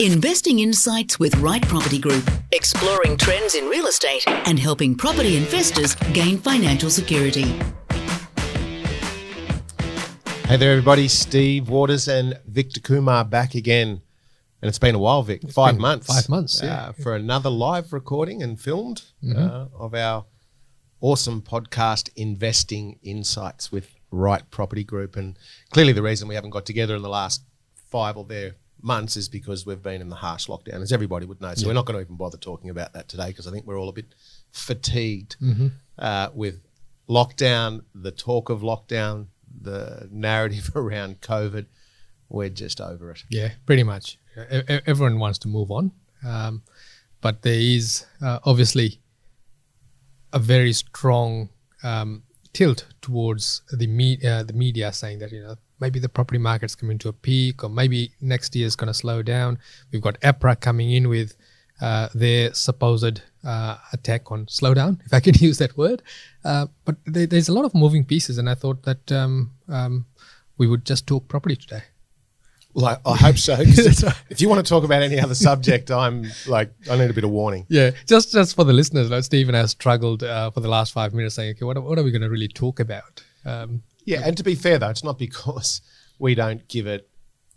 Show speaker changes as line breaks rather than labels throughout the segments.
Investing Insights with Right Property Group, exploring trends in real estate and helping property investors gain financial security.
Hey there, everybody. Steve Waters and Victor Kumar back again. And it's been a while, Vic. Five months.
five months, yeah.
uh, for another live recording and filmed uh, of our awesome podcast, Investing Insights with Right Property Group. And clearly, the reason we haven't got together in the last five or there months is because we've been in the harsh lockdown, as everybody would know. So we're not going to even bother talking about that today because I think we're all a bit fatigued uh, with lockdown, the talk of lockdown, the narrative around COVID. We're just over it.
Yeah, pretty much. Everyone wants to move on, um, but there is uh, obviously a very strong um, tilt towards the me- uh, the media saying that you know maybe the property market's coming to a peak, or maybe next year is going to slow down. We've got APRA coming in with uh, their supposed uh, attack on slowdown, if I can use that word. Uh, but there, there's a lot of moving pieces, and I thought that um, um, we would just talk property today.
Well, I, I hope so. if you want to talk about any other subject, I'm like, I need a bit of warning.
Yeah, just just for the listeners, like Stephen has struggled uh, for the last five minutes saying, okay, what, are- what are we going to really talk about? Um,
Yeah, and to be fair though, it's not because we don't give it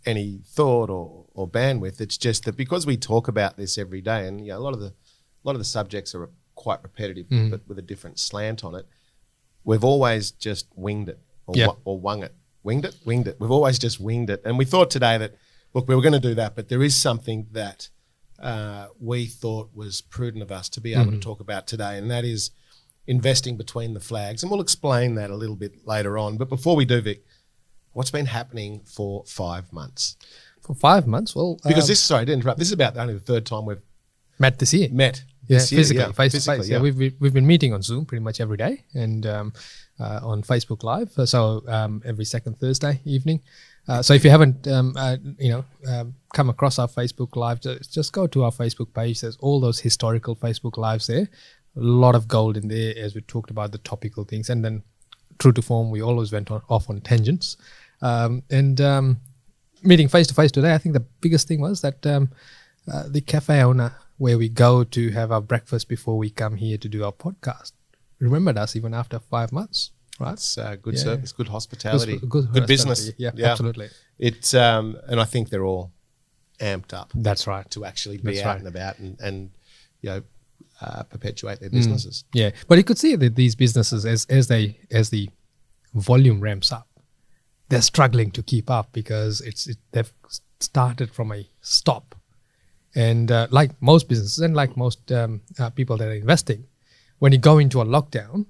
any thought or, or bandwidth. It's just that because we talk about this every day, and you know, a lot of the a lot of the subjects are quite repetitive, but with a different slant on it. We've always just winged it or, wa- or wung it, winged it, winged it. We've always just winged it, and we thought today that look, we were going to do that, but there is something that uh, we thought was prudent of us to be able to talk about today, and that is investing between the flags. And we'll explain that a little bit later on. But before we do, Vic, what's been happening for five months?
for five months, well,
Because
um,
this, sorry to interrupt, this is about only the third time we've
met this year.
met.
Yeah,
year,
physically,
yeah,
face to face. Yeah, we've we- we've been meeting on Zoom pretty much every day and um, uh, on Facebook Live. Uh, So um, every second Thursday evening. Uh, so if you haven't, um, uh, you know, um, come across our Facebook Live, just, just go to our Facebook page. There's all those historical Facebook Lives there. A lot of gold in there as we talked about the topical things, and then true to form, we always went on, off on tangents. Um, and um, meeting face to face today, I think the biggest thing was that um, uh, the cafe owner where we go to have our breakfast before we come here to do our podcast remembered us even after five months, right?
That's uh, good
Yeah.
service, good hospitality,
Good-
good,
good
business.
hospitality. Yeah, absolutely.
It's um, and I think they're all amped up
That's right.
to actually be
That's
out
right.
and about and, and you know uh, perpetuate
Mm.
their businesses.
Yeah, but you could see that these businesses, as as they as the volume ramps up, they're struggling to keep up because it's it, they've started from a stop, and uh, like most businesses and like most um, uh, people that are investing, when you go into a lockdown,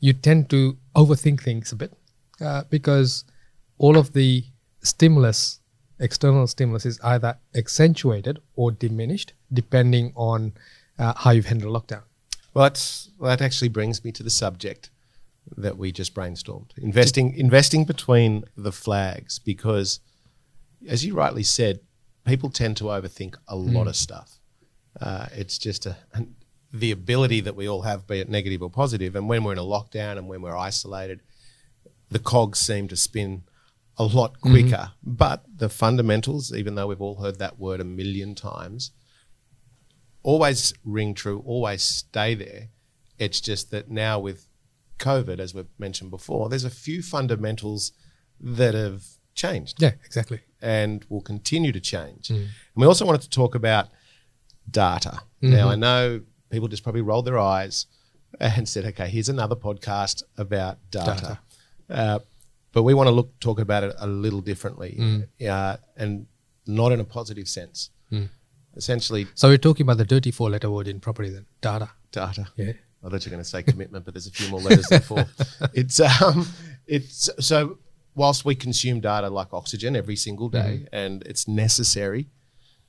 you tend to overthink things a bit uh, because all of the stimulus, external stimulus, is either accentuated or diminished depending on uh, how you've handled lockdown.
Well, that's, well, that actually brings me to the subject that we just brainstormed: investing, investing between the flags, because, as you rightly said, people tend to overthink a lot of stuff. Uh, it's just a, an, the ability that we all have, be it negative or positive, and when we're in a lockdown and when we're isolated, the cogs seem to spin a lot quicker. But the fundamentals, even though we've all heard that word a million times, always ring true, always stay there. It's just that now with COVID, as we've mentioned before, there's a few fundamentals that have changed
Yeah, exactly.
and will continue to change. And we also wanted to talk about data. Now, I know people just probably rolled their eyes and said, okay, here's another podcast about data. Uh, but we want to look talk about it a little differently uh, and not in a positive sense. Essentially,
So we're talking about the dirty four-letter word in property then, data.
data.
Yeah.
I thought you were going to say commitment, but there's a few more letters than four. It's um, it's so whilst we consume data like oxygen every single day, and it's necessary,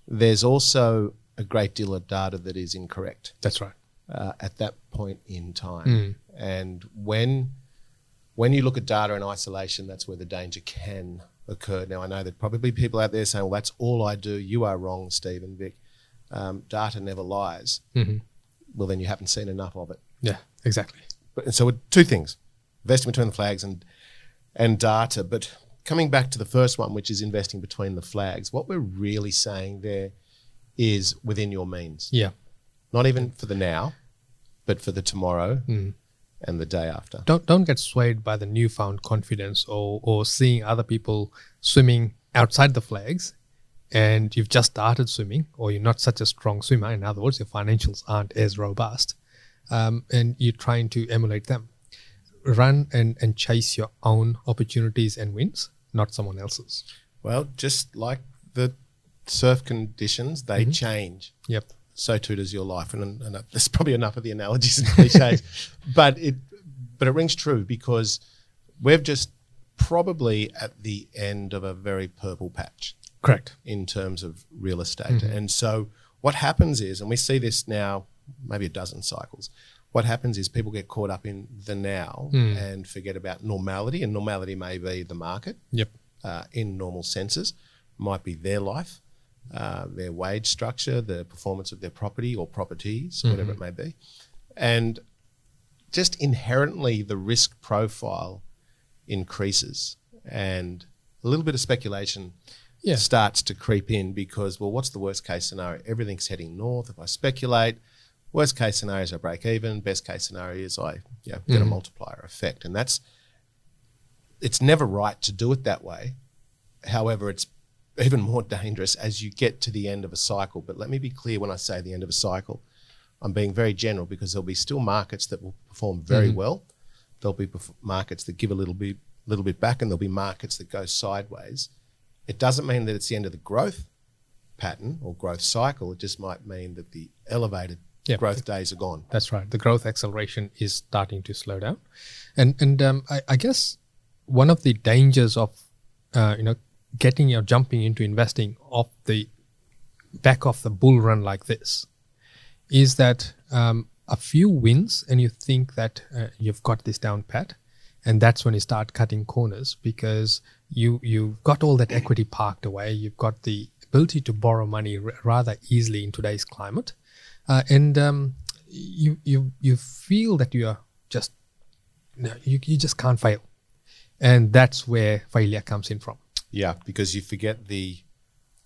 there's also a great deal of data that is incorrect
That's right.
uh, at that point in time. And when when you look at data in isolation, that's where the danger can occur. Now, I know there'd probably be people out there saying, "Well, that's all I do." You are wrong, Stephen Vic. Um, data never lies. Well, then you haven't seen enough of it.
Yeah, exactly.
But, and so, two things: investing between the flags and and data. But coming back to the first one, which is investing between the flags, what we're really saying there is within your means.
Yeah.
Not even for the now, but for the tomorrow
Mm.
And the day after.
Don't don't get swayed by the newfound confidence or or seeing other people swimming outside the flags and you've just started swimming or you're not such a strong swimmer. In other words, your financials aren't as robust. Um, and you're trying to emulate them. Run and, and chase your own opportunities and wins, not someone else's.
Well, just like the surf conditions, they
Mm-hmm.
change.
Yep.
So too does your life, and, and there's probably enough of the analogies and cliches, but it but it rings true because we've just probably at the end of a very purple patch
Correct.
in terms of real estate. And so what happens is, and we see this now, maybe a dozen cycles. What happens is people get caught up in the now and forget about normality, and normality may be the market
Yep.
uh, in normal senses, might be their life, uh, their wage structure, the performance of their property or properties, whatever it may be. And just inherently, the risk profile increases and a little bit of speculation
Yeah.
starts to creep in because, well, what's the worst case scenario? Everything's heading north. If I speculate, worst case scenario is I break even. Best case scenario is I you know, get a multiplier effect. And that's, it's never right to do it that way. However, it's even more dangerous as you get to the end of a cycle. But let me be clear when I say the end of a cycle, I'm being very general because there'll be still markets that will perform very well. There'll be perf- markets that give a little bit, little bit back, and there'll be markets that go sideways. It doesn't mean that it's the end of the growth pattern or growth cycle. It just might mean that the elevated growth days are gone.
That's right. The growth acceleration is starting to slow down, and and um, I, I guess one of the dangers of uh, you know getting or jumping into investing off the back of the bull run like this is that um, a few wins and you think that uh, you've got this down pat, and that's when you start cutting corners because you you've got all that equity parked away. You've got the ability to borrow money r- rather easily in today's climate, uh, and um, you you you feel that you are just no, you you just can't fail, and that's where failure comes in from.
Yeah, because you forget the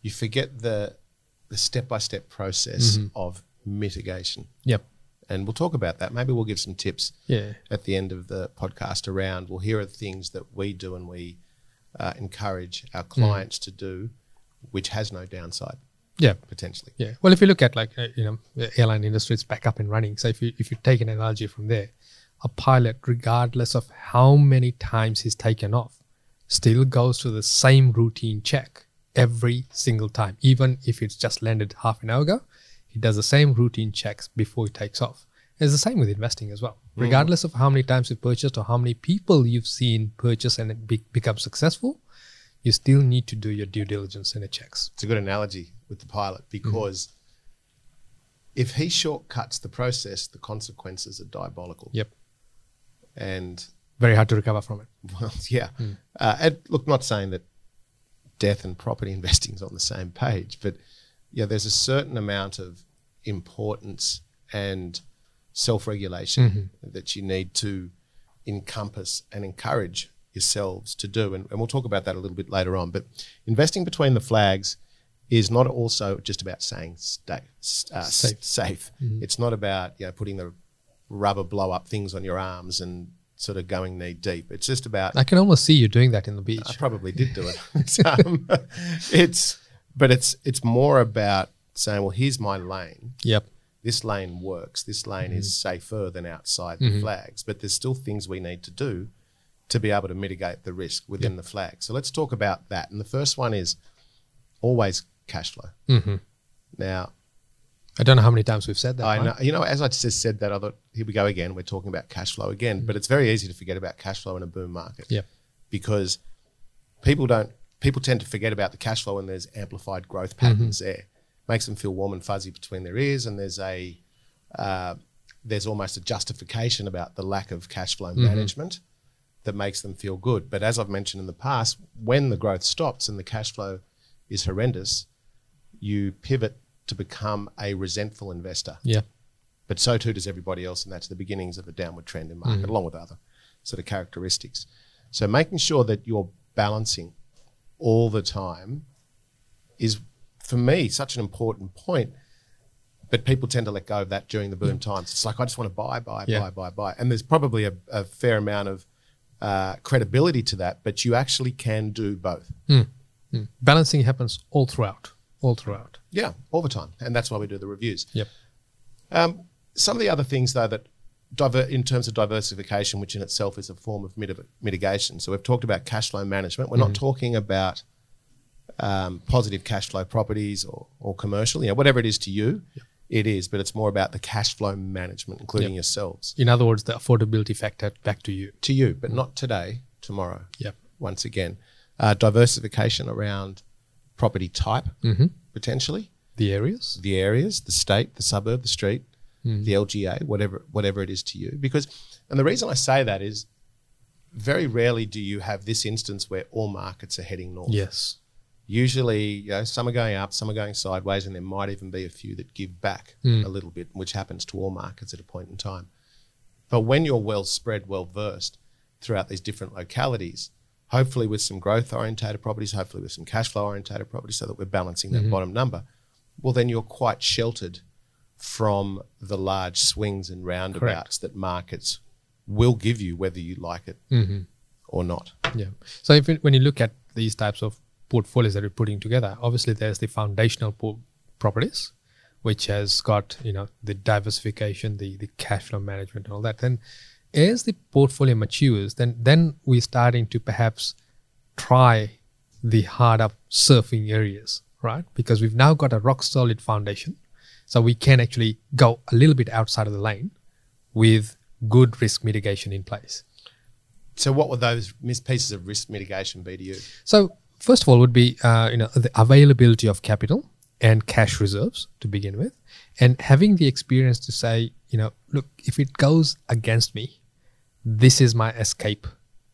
you forget the the step by step process of mitigation.
Yep.
And we'll talk about that. Maybe we'll give some tips
Yeah.
at the end of the podcast around. Well, here are things that we do and we uh, encourage our clients to do, which has no downside
Yeah.
potentially.
Yeah. Well, if you look at like uh, you know the airline industry, it's back up and running. So if you if you take an analogy from there, a pilot, regardless of how many times he's taken off, still goes to the same routine check every single time, even if it's just landed half an hour ago. He does the same routine checks before he takes off. It's the same with investing as well. Mm-hmm. Regardless of how many times you've purchased or how many people you've seen purchase and be- become successful, you still need to do your due diligence and the checks.
It's a good analogy with the pilot mm-hmm. because if he shortcuts the process, the consequences are diabolical.
Yep.
And
Very hard to recover from it.
Well, yeah. Uh, and look, not saying that death and property investing is on the same page, but yeah, there's a certain amount of importance and self-regulation that you need to encompass and encourage yourselves to do, and, and we'll talk about that a little bit later on. But investing between the flags is not also just about saying stay, uh,
Safe.
safe. safe. It's not about you know putting the rubber blow up things on your arms and sort of going knee deep. It's just about
I can almost see you doing that in the beach.
I probably did do it. It's, um, it's but it's it's more about saying, well, here's my lane.
Yep.
This lane works. This lane is
Mm-hmm.
safer than outside the flags. But there's still things we need to do to be able to mitigate the risk within the flag. So let's talk about that. And the first one is always cash flow.
hmm
Now,
I don't know how many times we've said that.
I know, you know, as I just said that, I thought, here we go again. We're talking about cash flow again. Mm. But it's very easy to forget about cash flow in a boom market.
Yep.
because people don't people tend to forget about the cash flow when there's amplified growth patterns mm-hmm. there makes them feel warm and fuzzy between their ears and there's a uh, there's almost a justification about the lack of cash flow mm-hmm. management that makes them feel good but as i've mentioned in the past when the growth stops and the cash flow is horrendous you pivot to become a resentful investor
Yeah.
but so too does everybody else, and that's the beginnings of a downward trend in market, mm-hmm. along with other sort of characteristics. So making sure that you're balancing all the time is for me, such an important point. But people tend to let go of that during the boom times. It's like I just want to buy, buy,
Yeah.
buy, buy, buy, and there's probably a, a fair amount of uh, credibility to that. But you actually can do both. Hmm. Hmm.
Balancing happens all throughout, all throughout.
Yeah, all the time, and that's why we do the reviews.
Yep.
Um, some of the other things, though, that diver- in terms of diversification, which in itself is a form of mitig- mitigation. So we've talked about cash flow management. We're not talking about um, positive cash flow properties or, or commercial, you know, whatever it is to you, it is. But it's more about the cash flow management, including yourselves,
In other words, the affordability factor back to you.
to you, but not today, tomorrow.
Yep.
Once again, uh, diversification around property type, mm-hmm. potentially
The areas.
the areas, the state, the suburb, the street, mm. the LGA, whatever whatever it is to you. Because, and the reason I say that is, very rarely do you have this instance where all markets are heading north.
Yes.
Usually, you know, some are going up, some are going sideways, and there might even be a few that give back mm. a little bit, which happens to all markets at a point in time. But when you're well spread, well versed throughout these different localities, hopefully with some growth orientated properties, hopefully with some cash flow orientated properties, so that we're balancing that mm-hmm. bottom number, well, then you're quite sheltered from the large swings and roundabouts that markets will give you, whether you like it mm-hmm. or not.
Yeah. So if it, when you look at these types of portfolios that you're putting together, obviously there's the foundational po- properties, which has got you know the diversification, the the cash flow management, and all that. Then as the portfolio matures, then then we're starting to perhaps try the hard up surfing areas, right? Because we've now got a rock solid foundation, so we can actually go a little bit outside of the lane with good risk mitigation in place.
So, what would those pieces of risk mitigation be to you?
So first of all, would be uh, you know the availability of capital and cash reserves to begin with, and having the experience to say, you know, look, if it goes against me, this is my escape,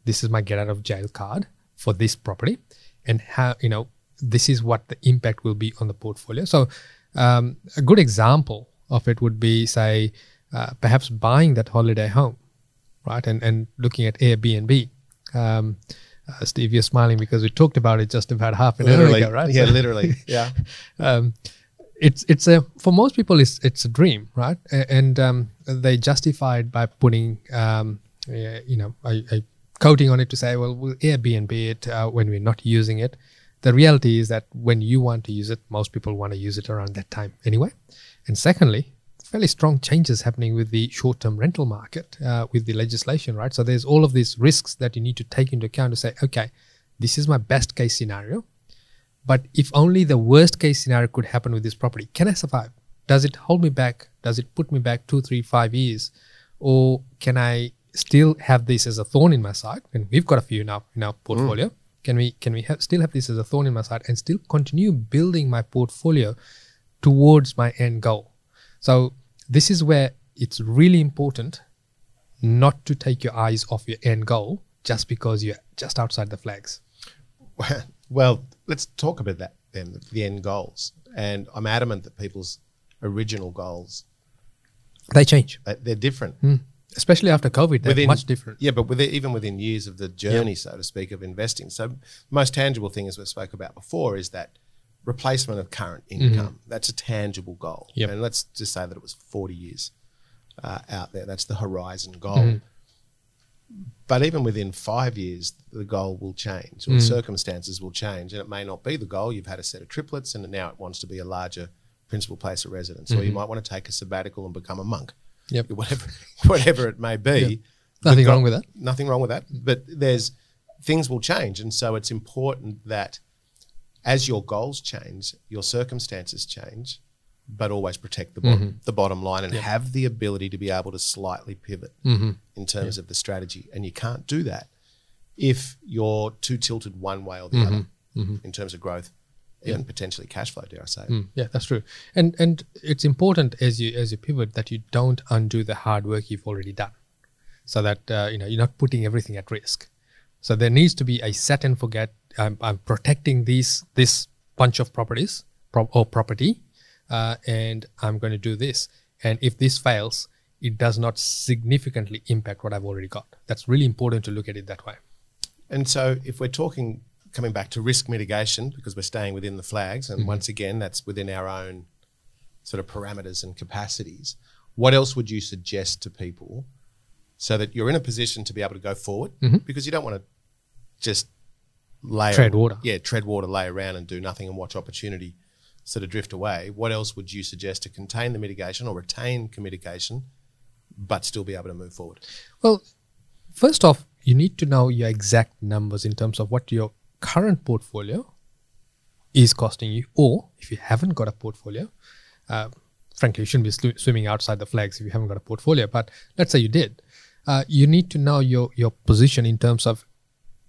this is my get out of jail card for this property, and how you know this is what the impact will be on the portfolio. So um, a good example of it would be say uh, perhaps buying that holiday home right? And and looking at Airbnb. Um, uh, Steve, you're smiling because we talked about it just about half an hour ago, right?
Yeah,
So,
literally. Yeah.
um, it's it's a for most people it's it's a dream, right? And um, they justify it by putting um, you know a, a coating on it to say, well, we'll Airbnb it uh, when we're not using it. The reality is that when you want to use it, most people want to use it around that time anyway. And secondly, fairly strong changes happening with the short-term rental market uh, with the legislation, right? So there's all of these risks that you need to take into account to say, okay, this is my best case scenario, but if only the worst case scenario could happen with this property, can I survive? Does it hold me back? Does it put me back two, three, five years, or can I still have this as a thorn in my side? And we've got a few now in our portfolio. Mm. Can we can we have, still have this as a thorn in my side and still continue building my portfolio towards my end goal? So this is where it's really important not to take your eyes off your end goal just because you're just outside the flags.
Well, let's talk about that then, the end goals. And I'm adamant that people's original goals
They change,
they- they're different. Hmm.
Especially after COVID. They're much different.
Yeah, but with even within years of the journey, so to speak, of investing. So, the most tangible thing, as we spoke about before, is that replacement of current mm-hmm. income. That's a tangible goal.
Yep.
And let's just say that it was 40 years uh, out there. That's the horizon goal. Mm-hmm. But even within five years, the goal will change, or the circumstances will change, and it may not be the goal. You've had a set of triplets, and now it wants to be a larger principal place of residence, or you might want to take a sabbatical and become a monk.
Yep.
Whatever, whatever it may be. The
Nothing
go-
wrong with that.
Nothing wrong with that. But there's things will change, and so it's important that as your goals change, your circumstances change, but always protect the bottom, mm-hmm. the bottom line and have the ability to be able to slightly pivot mm-hmm. in terms of the strategy. And you can't do that if you're too tilted one way or the mm-hmm. other in terms of growth, even potentially cash flow, dare I say.
Mm, yeah, that's true. And and it's important as you as you pivot that you don't undo the hard work you've already done, so that uh, you know you're not putting everything at risk. So there needs to be a set and forget. I'm, I'm protecting these this bunch of properties pro- or property, uh, and I'm going to do this. And if this fails, it does not significantly impact what I've already got. That's really important to look at it that way.
And so, if we're talking coming back to risk mitigation because we're staying within the flags,
Mm-hmm.
and once again, that's within our own sort of parameters and capacities. What else would you suggest to people so that you're in a position to be able to go forward? Because you don't want to just lay
Mm-hmm. Tread water.
Yeah, tread water, lay around and do nothing and watch opportunity sort of drift away. What else would you suggest to contain the mitigation or retain mitigation, but still be able to move forward?
Well, first off, you need to know your exact numbers in terms of what your current portfolio is costing you, or if you haven't got a portfolio, uh, frankly, you shouldn't be slu- swimming outside the flags if you haven't got a portfolio. But let's say you did, uh, you need to know your your position in terms of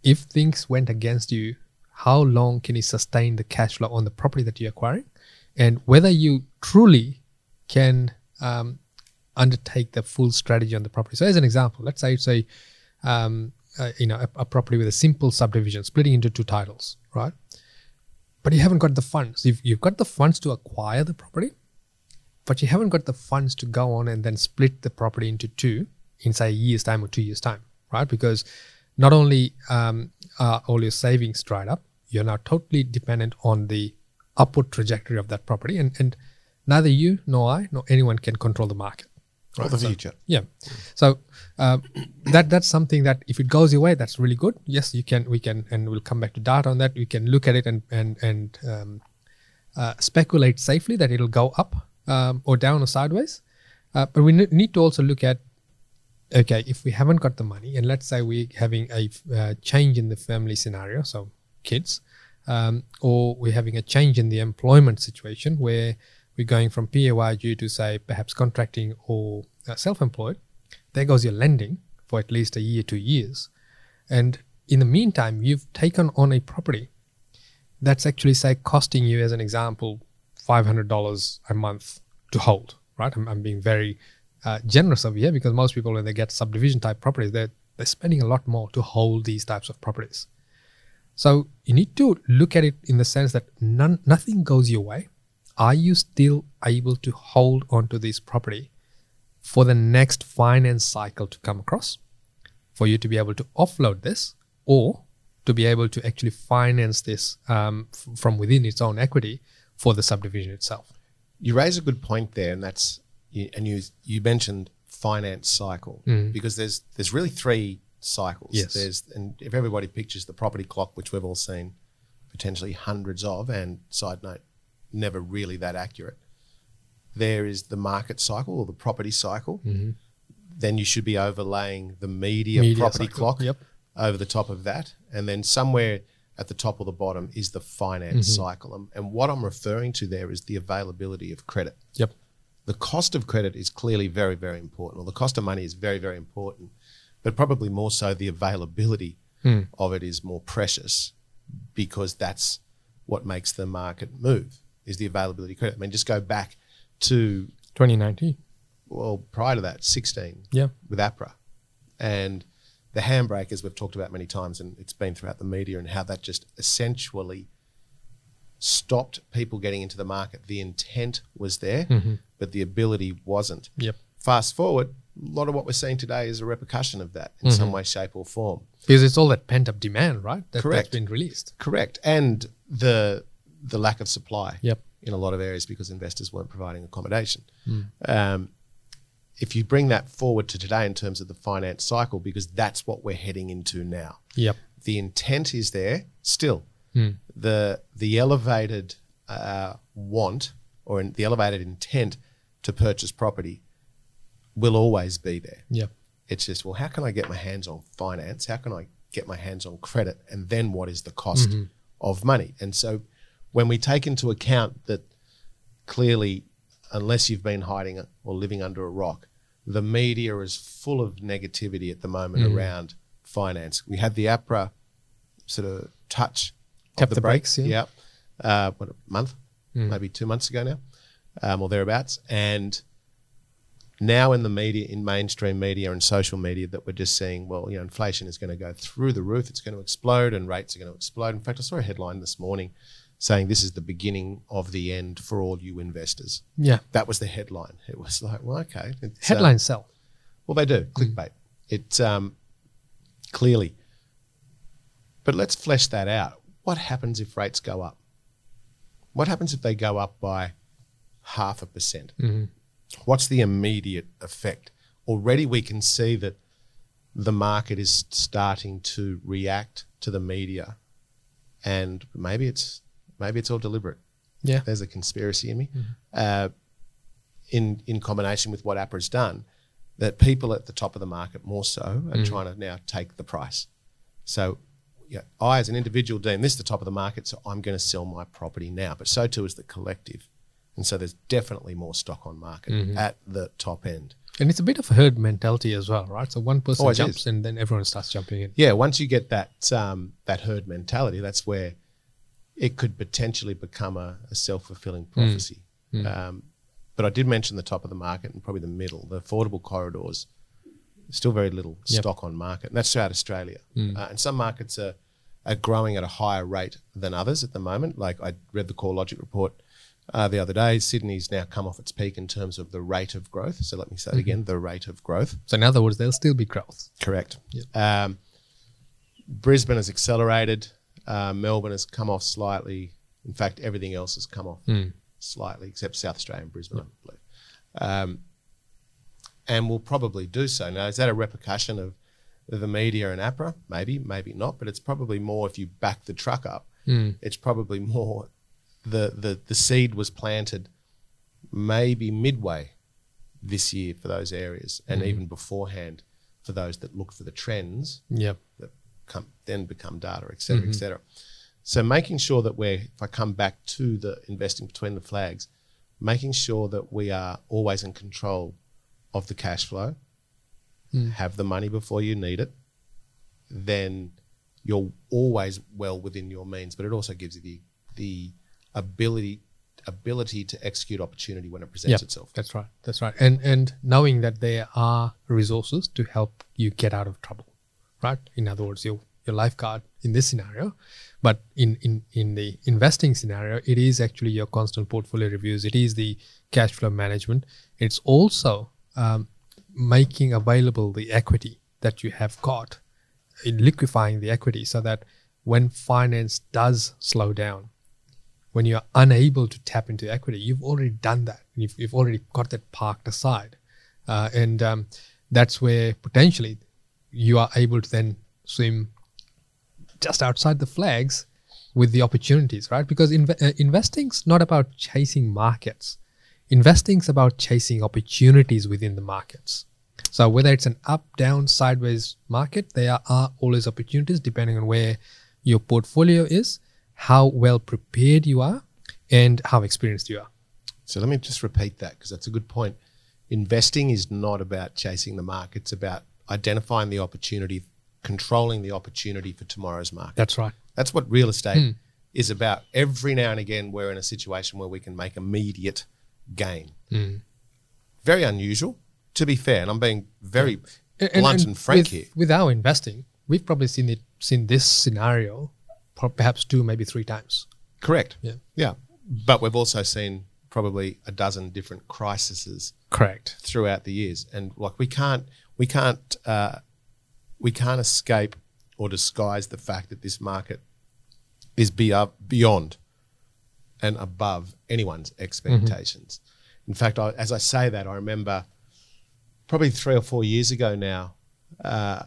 if things went against you, how long can you sustain the cash flow on the property that you're acquiring, and whether you truly can um, undertake the full strategy on the property. So, as an example, let's say it's a um, uh, you know a, a property with a simple subdivision splitting into two titles, right? But you haven't got the funds. You've, you've got the funds to acquire the property, but you haven't got the funds to go on and then split the property into two in say a year's time or two years time, right? Because not only um, are all your savings dried up, you're now totally dependent on the upward trajectory of that property, and and neither you nor I nor anyone can control the market.
Or the future.
Yeah. So uh, that that's something that if it goes your way, that's really good. Yes, you can. We can, and we'll come back to data on that. We can look at it and and and um, uh, speculate safely that it'll go up um, or down or sideways. Uh, but we ne- need to also look at okay, if we haven't got the money, and let's say we're having a uh, change in the family scenario, so kids, um, or we're having a change in the employment situation where we're going from PAYG to say perhaps contracting or uh, self-employed, there goes your lending for at least a year, two years, and in the meantime, you've taken on a property that's actually say costing you, as an example, five hundred dollars a month to hold. Right, I'm, I'm being very uh, generous over here because most people when they get subdivision type properties, they're they're spending a lot more to hold these types of properties. So you need to look at it in the sense that none, nothing goes your way. Are you still able to hold onto this property for the next finance cycle to come across? For you to be able to offload this or to be able to actually finance this um, f- from within its own equity for the subdivision itself.
You raise a good point there, and that's you- and you you mentioned finance cycle because there's there's really three cycles.
Yes.
There's and if everybody pictures the property clock, which we've all seen potentially hundreds of, and side note, never really that accurate. There is the market cycle or the property cycle. Mm-hmm. Then you should be overlaying the media,
Media
property
cycle,
clock
yep.
over the top of that, and then somewhere at the top or the bottom is the finance mm-hmm. cycle. And, and what I'm referring to there is the availability of credit
Yep.
the cost of credit is clearly very, very important, or the cost of money is very, very important, but probably more so the availability hmm. of it is more precious because that's what makes the market move is the availability credit. I mean, just go back to
2019.
well prior to that, 16
Yeah.
with APRA, and the handbrake, as we've talked about many times, and it's been throughout the media, and how that just essentially stopped people getting into the market. The intent was there, mm-hmm. but the ability wasn't.
Yep.
Fast forward, a lot of what we're seeing today is a repercussion of that in some mm-hmm. way, shape, or form.
Because it's all that pent up demand, right? That,
Correct.
That's been released.
Correct, and the the lack of supply.
Yep.
In a lot of areas because investors weren't providing accommodation. Um, if you bring that forward to today in terms of the finance cycle, because that's what we're heading into now.
Yep.
The intent is there still. The the elevated uh, want or in, the elevated intent to purchase property will always be there.
Yep.
It's just, well, how can I get my hands on finance? How can I get my hands on credit? And then what is the cost of money? And so when we take into account that clearly, unless you've been hiding or living under a rock, the media is full of negativity at the moment around finance. We had the APRA sort of touch.
Tap the brakes, yeah.
Yeah. Uh, what, a month? Maybe two months ago now, um, or thereabouts. And now in the media, in mainstream media and social media, that we're just seeing, well, you know, inflation is going to go through the roof. It's going to explode, and rates are going to explode. In fact, I saw a headline this morning saying this is the beginning of the end for all you investors.
Yeah.
That was the headline. It was like, well, okay. It's, uh,
sell.
well, they do clickbait. It um, clearly, but let's flesh that out. what happens if rates go up? What happens if they go up by half a percent? What's the immediate effect? Already we can see that the market is starting to react to the media, and maybe it's maybe it's all deliberate.
Yeah.
There's a conspiracy in me, uh, in in combination with what APRA's done, that people at the top of the market more so are trying to now take the price. So, yeah, I as an individual deem this the top of the market, so I'm going to sell my property now. But so too is the collective, and so there's definitely more stock on market at the top end.
And it's a bit of a herd mentality as well, right? So one person
Always
jumps
is.
and then everyone starts jumping in.
Yeah, once you get that um, that herd mentality, that's where it could potentially become a, a self fulfilling prophecy. Um, but I did mention the top of the market and probably the middle, the affordable corridors. Still very little
Yep.
stock on market, and that's throughout Australia. Uh, and some markets are are growing at a higher rate than others at the moment. Like I read the CoreLogic report uh, the other day. Sydney's now come off its peak in terms of the rate of growth. So let me say it again: the rate of growth.
So in other words, there'll still be growth.
Correct. Um, Brisbane has accelerated. Uh, Melbourne has come off slightly. In fact, everything else has come off slightly, except South Australia and Brisbane, I believe. Um, and will probably do so. Now, is that a repercussion of the media and APRA? Maybe, maybe not. But it's probably more if you back the truck up. It's probably more the, the the seed was planted maybe midway this year for those areas, and even beforehand for those that look for the trends
Yep.
that come, then become data, et cetera, et mm-hmm. cetera. So making sure that we're, if I come back to the investing between the flags, making sure that we are always in control of the cash flow, mm. have the money before you need it, then you're always well within your means. But it also gives you the the ability ability to execute opportunity when it presents
Yep.
itself.
That's right. That's right. And and knowing that there are resources to help you get out of trouble, right? In other words, your your lifeguard in this scenario, but in in in the investing scenario, it is actually your constant portfolio reviews. It is the cash flow management. It's also um, making available the equity that you have got, in liquefying the equity, so that when finance does slow down, when you're unable to tap into equity, you've already done that. You've, you've already got that parked aside. Uh, and um, that's where potentially you are able to then swim just outside the flags with the opportunities, right? Because inve- uh, investing's not about chasing markets. Investing's about chasing opportunities within the markets. So whether it's an up, down, sideways market, there are always opportunities depending on where your portfolio is, how well prepared you are, and how experienced you are.
So let me just repeat that because that's a good point. Investing is not about chasing the market, it's about identifying the opportunity, controlling the opportunity for tomorrow's market.
That's right.
That's what real estate hmm. is about. Every now and again, we're in a situation where we can make immediate gain. Hmm. Very unusual, to be fair. And I'm being very blunt and, frank
with,
here.
With our investing, we've probably seen it seen this scenario perhaps two, maybe three times.
Correct.
Yeah.
Yeah. But we've also seen probably a dozen different crises
Correct.
throughout the years, and like we can't we can't uh, we can't escape or disguise the fact that this market is be beyond and above anyone's expectations. In fact, I, as I say that, I remember probably three or four years ago now. Uh,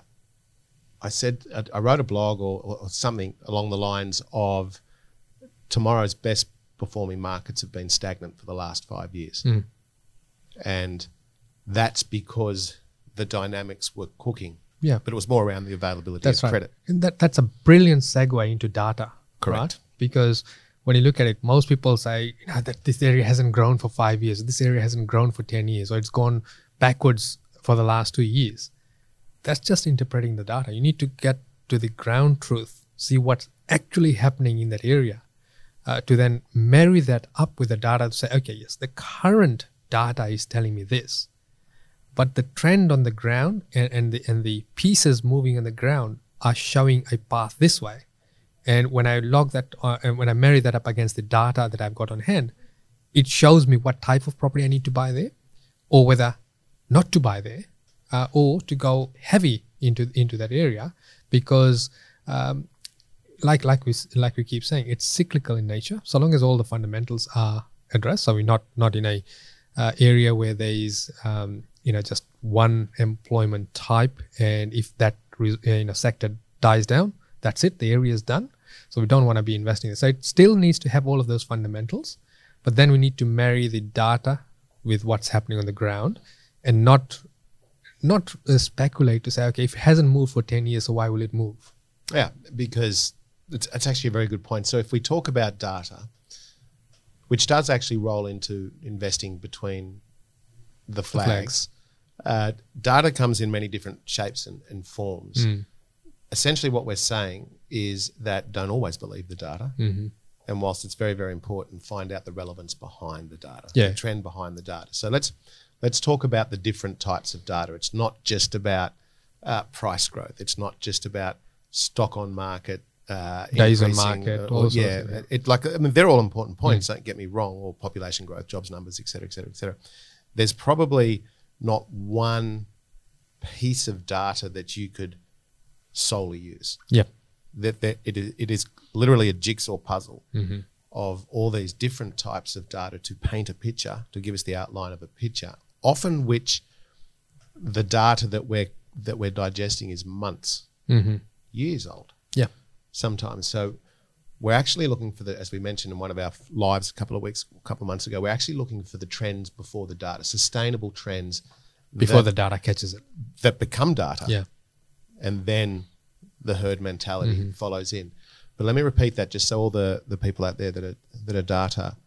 I said I, I wrote a blog or, or something along the lines of tomorrow's best performing markets have been stagnant for the last five years. Hmm. And that's because the dynamics were cooking.
Yeah.
But it was more around the availability
That's
of
right.
credit.
And that, that's a brilliant segue into data.
Correct.
Right? Because when you look at it, most people say you know, that this area hasn't grown for five years, this area hasn't grown for 10 years, or it's gone backwards for the last two years. That's just interpreting the data. You need to get to the ground truth, see what's actually happening in that area, uh, to then marry that up with the data to say, okay, yes, the current data is telling me this but the trend on the ground and, and the and the pieces moving on the ground are showing a path this way. And when i log that uh, and when i marry that up against the data that i've got on hand it shows me what type of property i need to buy there or whether not to buy there uh, or to go heavy into into that area because um, like like we like we keep saying, it's cyclical in nature. So long as all the fundamentals are addressed, so we're not not in a uh, area where there is um, you know just one employment type, and if that re- uh, you know sector dies down, that's it. The area is done. So we don't want to be investing. there. So it still needs to have all of those fundamentals, but then we need to marry the data with what's happening on the ground, and not not uh, speculate to say, okay, if it hasn't moved for ten years, so why will it move?
Yeah, because it's, it's actually a very good point. So if we talk about data, which does actually roll into investing between the flags, Uh, data comes in many different shapes and, and forms. Essentially, what we're saying is that don't always believe the data. And whilst it's very, very important, find out the relevance behind the data,
Yeah.
the trend behind the data. So let's let's talk about the different types of data. It's not just about uh, price growth. It's not just about stock on market, uh,
Days on market, all
or- yeah,
of-
it like I mean they're all important points. Don't get me wrong, or population growth, jobs numbers, et cetera, et cetera, et cetera. There's probably not one piece of data that you could solely use
Yeah.
that, that it, is, it is literally a jigsaw puzzle
Mm-hmm.
of all these different types of data to paint a picture, to give us the outline of a picture, often which the data that we're that we're digesting is months,
Mm-hmm.
years old
Yeah.
Sometimes. So we're actually looking for the, as we mentioned in one of our lives a couple of weeks, a couple of months ago, we're actually looking for the trends before the data, sustainable trends
Before
that,
the data catches it.
that become data
Yeah.
and then the herd mentality
Mm-hmm.
follows in. But let me repeat that just so all the, the people out there that are that are data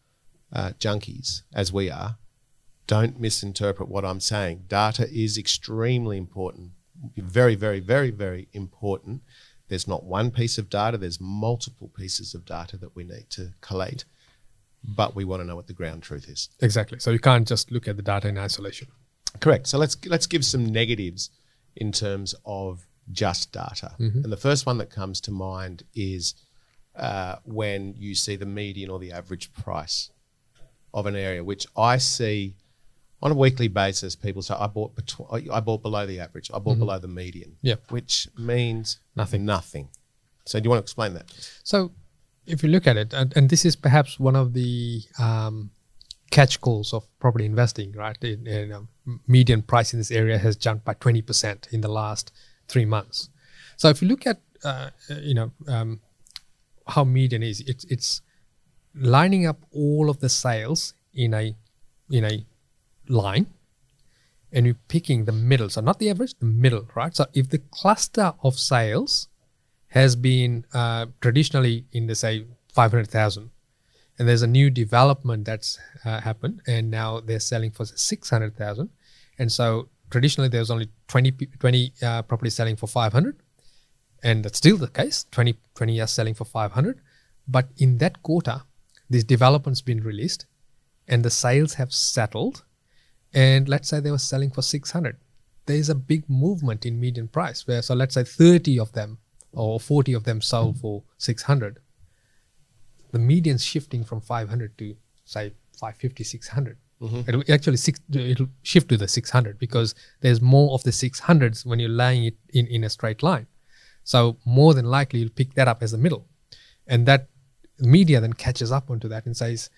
uh, junkies, as we are, don't misinterpret what I'm saying. Data is extremely important, very, very, very, very important. There's not one piece of data. There's multiple pieces of data that we need to collate, but we want to know what the ground truth is.
Exactly. So you can't just look at the data in isolation.
Correct. So let's let's give some negatives in terms of just data. And the first one that comes to mind is uh, when you see the median or the average price of an area, which I see on a weekly basis. People say I bought betw- I bought below the average. I bought below the median.
Yep.
which means
Nothing.
Nothing. So do you want to explain that?
So if you look at it, and, and this is perhaps one of the um, catch calls of property investing, right? In, in, um, median price in this area has jumped by 20% in the last three months. So if you look at, uh, uh, you know, um, how median is, it's, it's lining up all of the sales in a, in a line and you're picking the middle. So not the average, the middle, right? So if the cluster of sales has been uh, traditionally in the say 500,000 and there's a new development that's uh, happened and now they're selling for 600,000 and so traditionally there was only 20 20 uh, properties selling for 500 and that's still the case 20 20 are selling for 500 but in that quarter this development's been released and the sales have settled and let's say they were selling for 600 there's a big movement in median price where so let's say 30 of them or 40 of them sold mm-hmm. for 600 the median's shifting from 500 to say 550 600 mm-hmm. it'll actually six, it'll shift to the 600 because there's more of the 600s when you're laying it in, in a straight line. So more than likely you'll pick that up as the middle. And that media then catches up onto that and says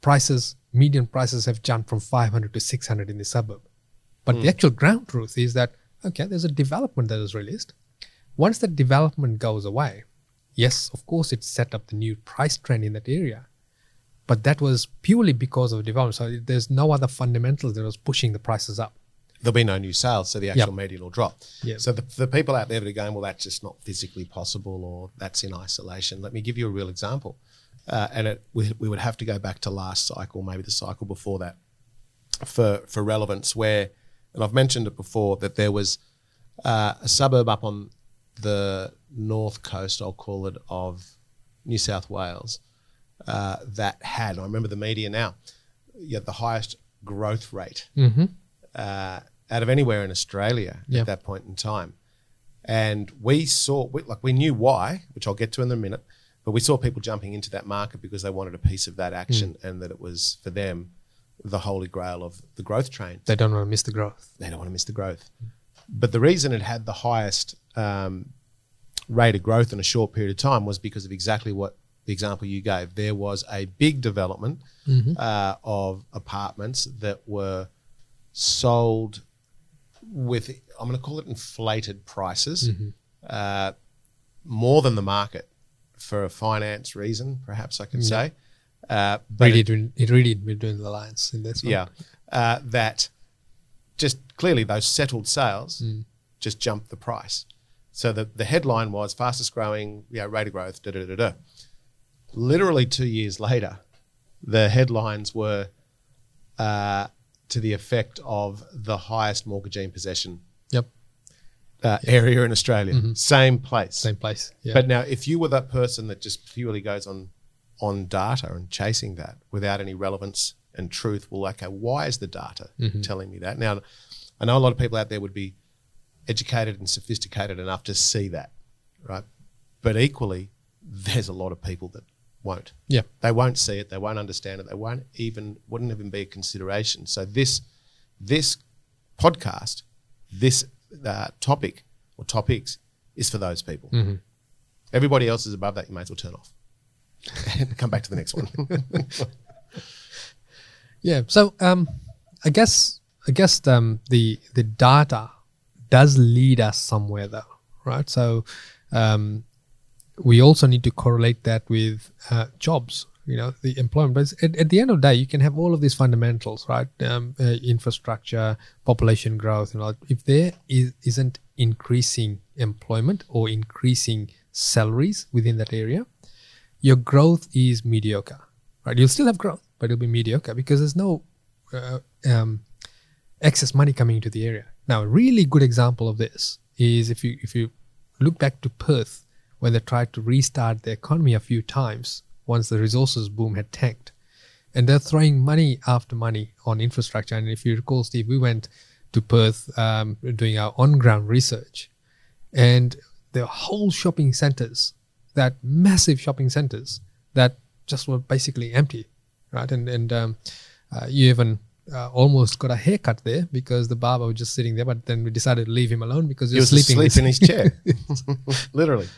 prices median prices have jumped from 500 to 600 in the suburb. But the hmm. actual ground truth is that okay there's a development that is released. Once that development goes away yes of course it set up the new price trend in that area. But that was purely because of development. So there's no other fundamentals that was pushing the prices up.
There'll be no new sales, so the actual median will drop.
Yep.
So the, the people out there that are going, well, that's just not physically possible, or that's in isolation. Let me give you a real example, uh, and it, we, we would have to go back to last cycle, maybe the cycle before that, for for relevance. Where, and I've mentioned it before, that there was uh, a suburb up on the north coast, I'll call it, of New South Wales, uh, that had, I remember the media now, you had the highest growth rate uh, out of anywhere in Australia
Yeah.
at that point in time. And we saw, we, like, we knew why, which I'll get to in a minute, but we saw people jumping into that market because they wanted a piece of that action and that it was for them the holy grail of the growth train.
They don't want to miss the growth.
They don't want to miss the growth. But the reason it had the highest um, rate of growth in a short period of time was because of exactly what the example you gave. There was a big development uh, of apartments that were sold with, I'm going to call it inflated prices, uh, more than the market for a finance reason, perhaps I could say. Uh, but
Really,
it-
doing, it really between the lines in this one.
yeah, uh, that just clearly those settled sales
Mm.
just jumped the price. So the, the headline was fastest growing you know, rate of growth, da, da, da, da. Literally two years later, the headlines were uh, to the effect of the highest mortgagee in possession. Uh, area in Australia. Same place.
Mm-hmm. Same place. Yeah.
But now, if you were that person that just purely goes on on data and chasing that without any relevance and truth, well, okay, why is the data
Mm-hmm.
telling me that? Now, I know a lot of people out there would be educated and sophisticated enough to see that, right? But equally, there's a lot of people that won't.
yeah.
They won't see it. They won't understand it. They won't even wouldn't even be a consideration. So this this podcast, this uh, topic or topics is for those people.
Mm-hmm.
Everybody else is above that. You may as well turn off and come back to the next one.
Yeah. So um, I guess I guess um, the the data does lead us somewhere though, right? So um, we also need to correlate that with uh, jobs. You know, the employment. But at, at the end of the day, you can have all of these fundamentals, right? Um, uh, infrastructure, population growth, and all. If there is, isn't increasing employment or increasing salaries within that area, your growth is mediocre, right? You'll still have growth, but it'll be mediocre because there's no uh, um, excess money coming into the area. Now, a really good example of this is if you if you look back to Perth when they tried to restart the economy a few times once the resources boom had tanked, and they're throwing money after money on infrastructure. And if you recall, Steve, we went to Perth um, doing our on ground research, and there are whole shopping centers, that massive shopping centers that just were basically empty, right? And and um, uh, you even uh, almost got a haircut there because the barber was just sitting there, but then we decided to leave him alone because he, was sleeping.
asleep in his chair, literally.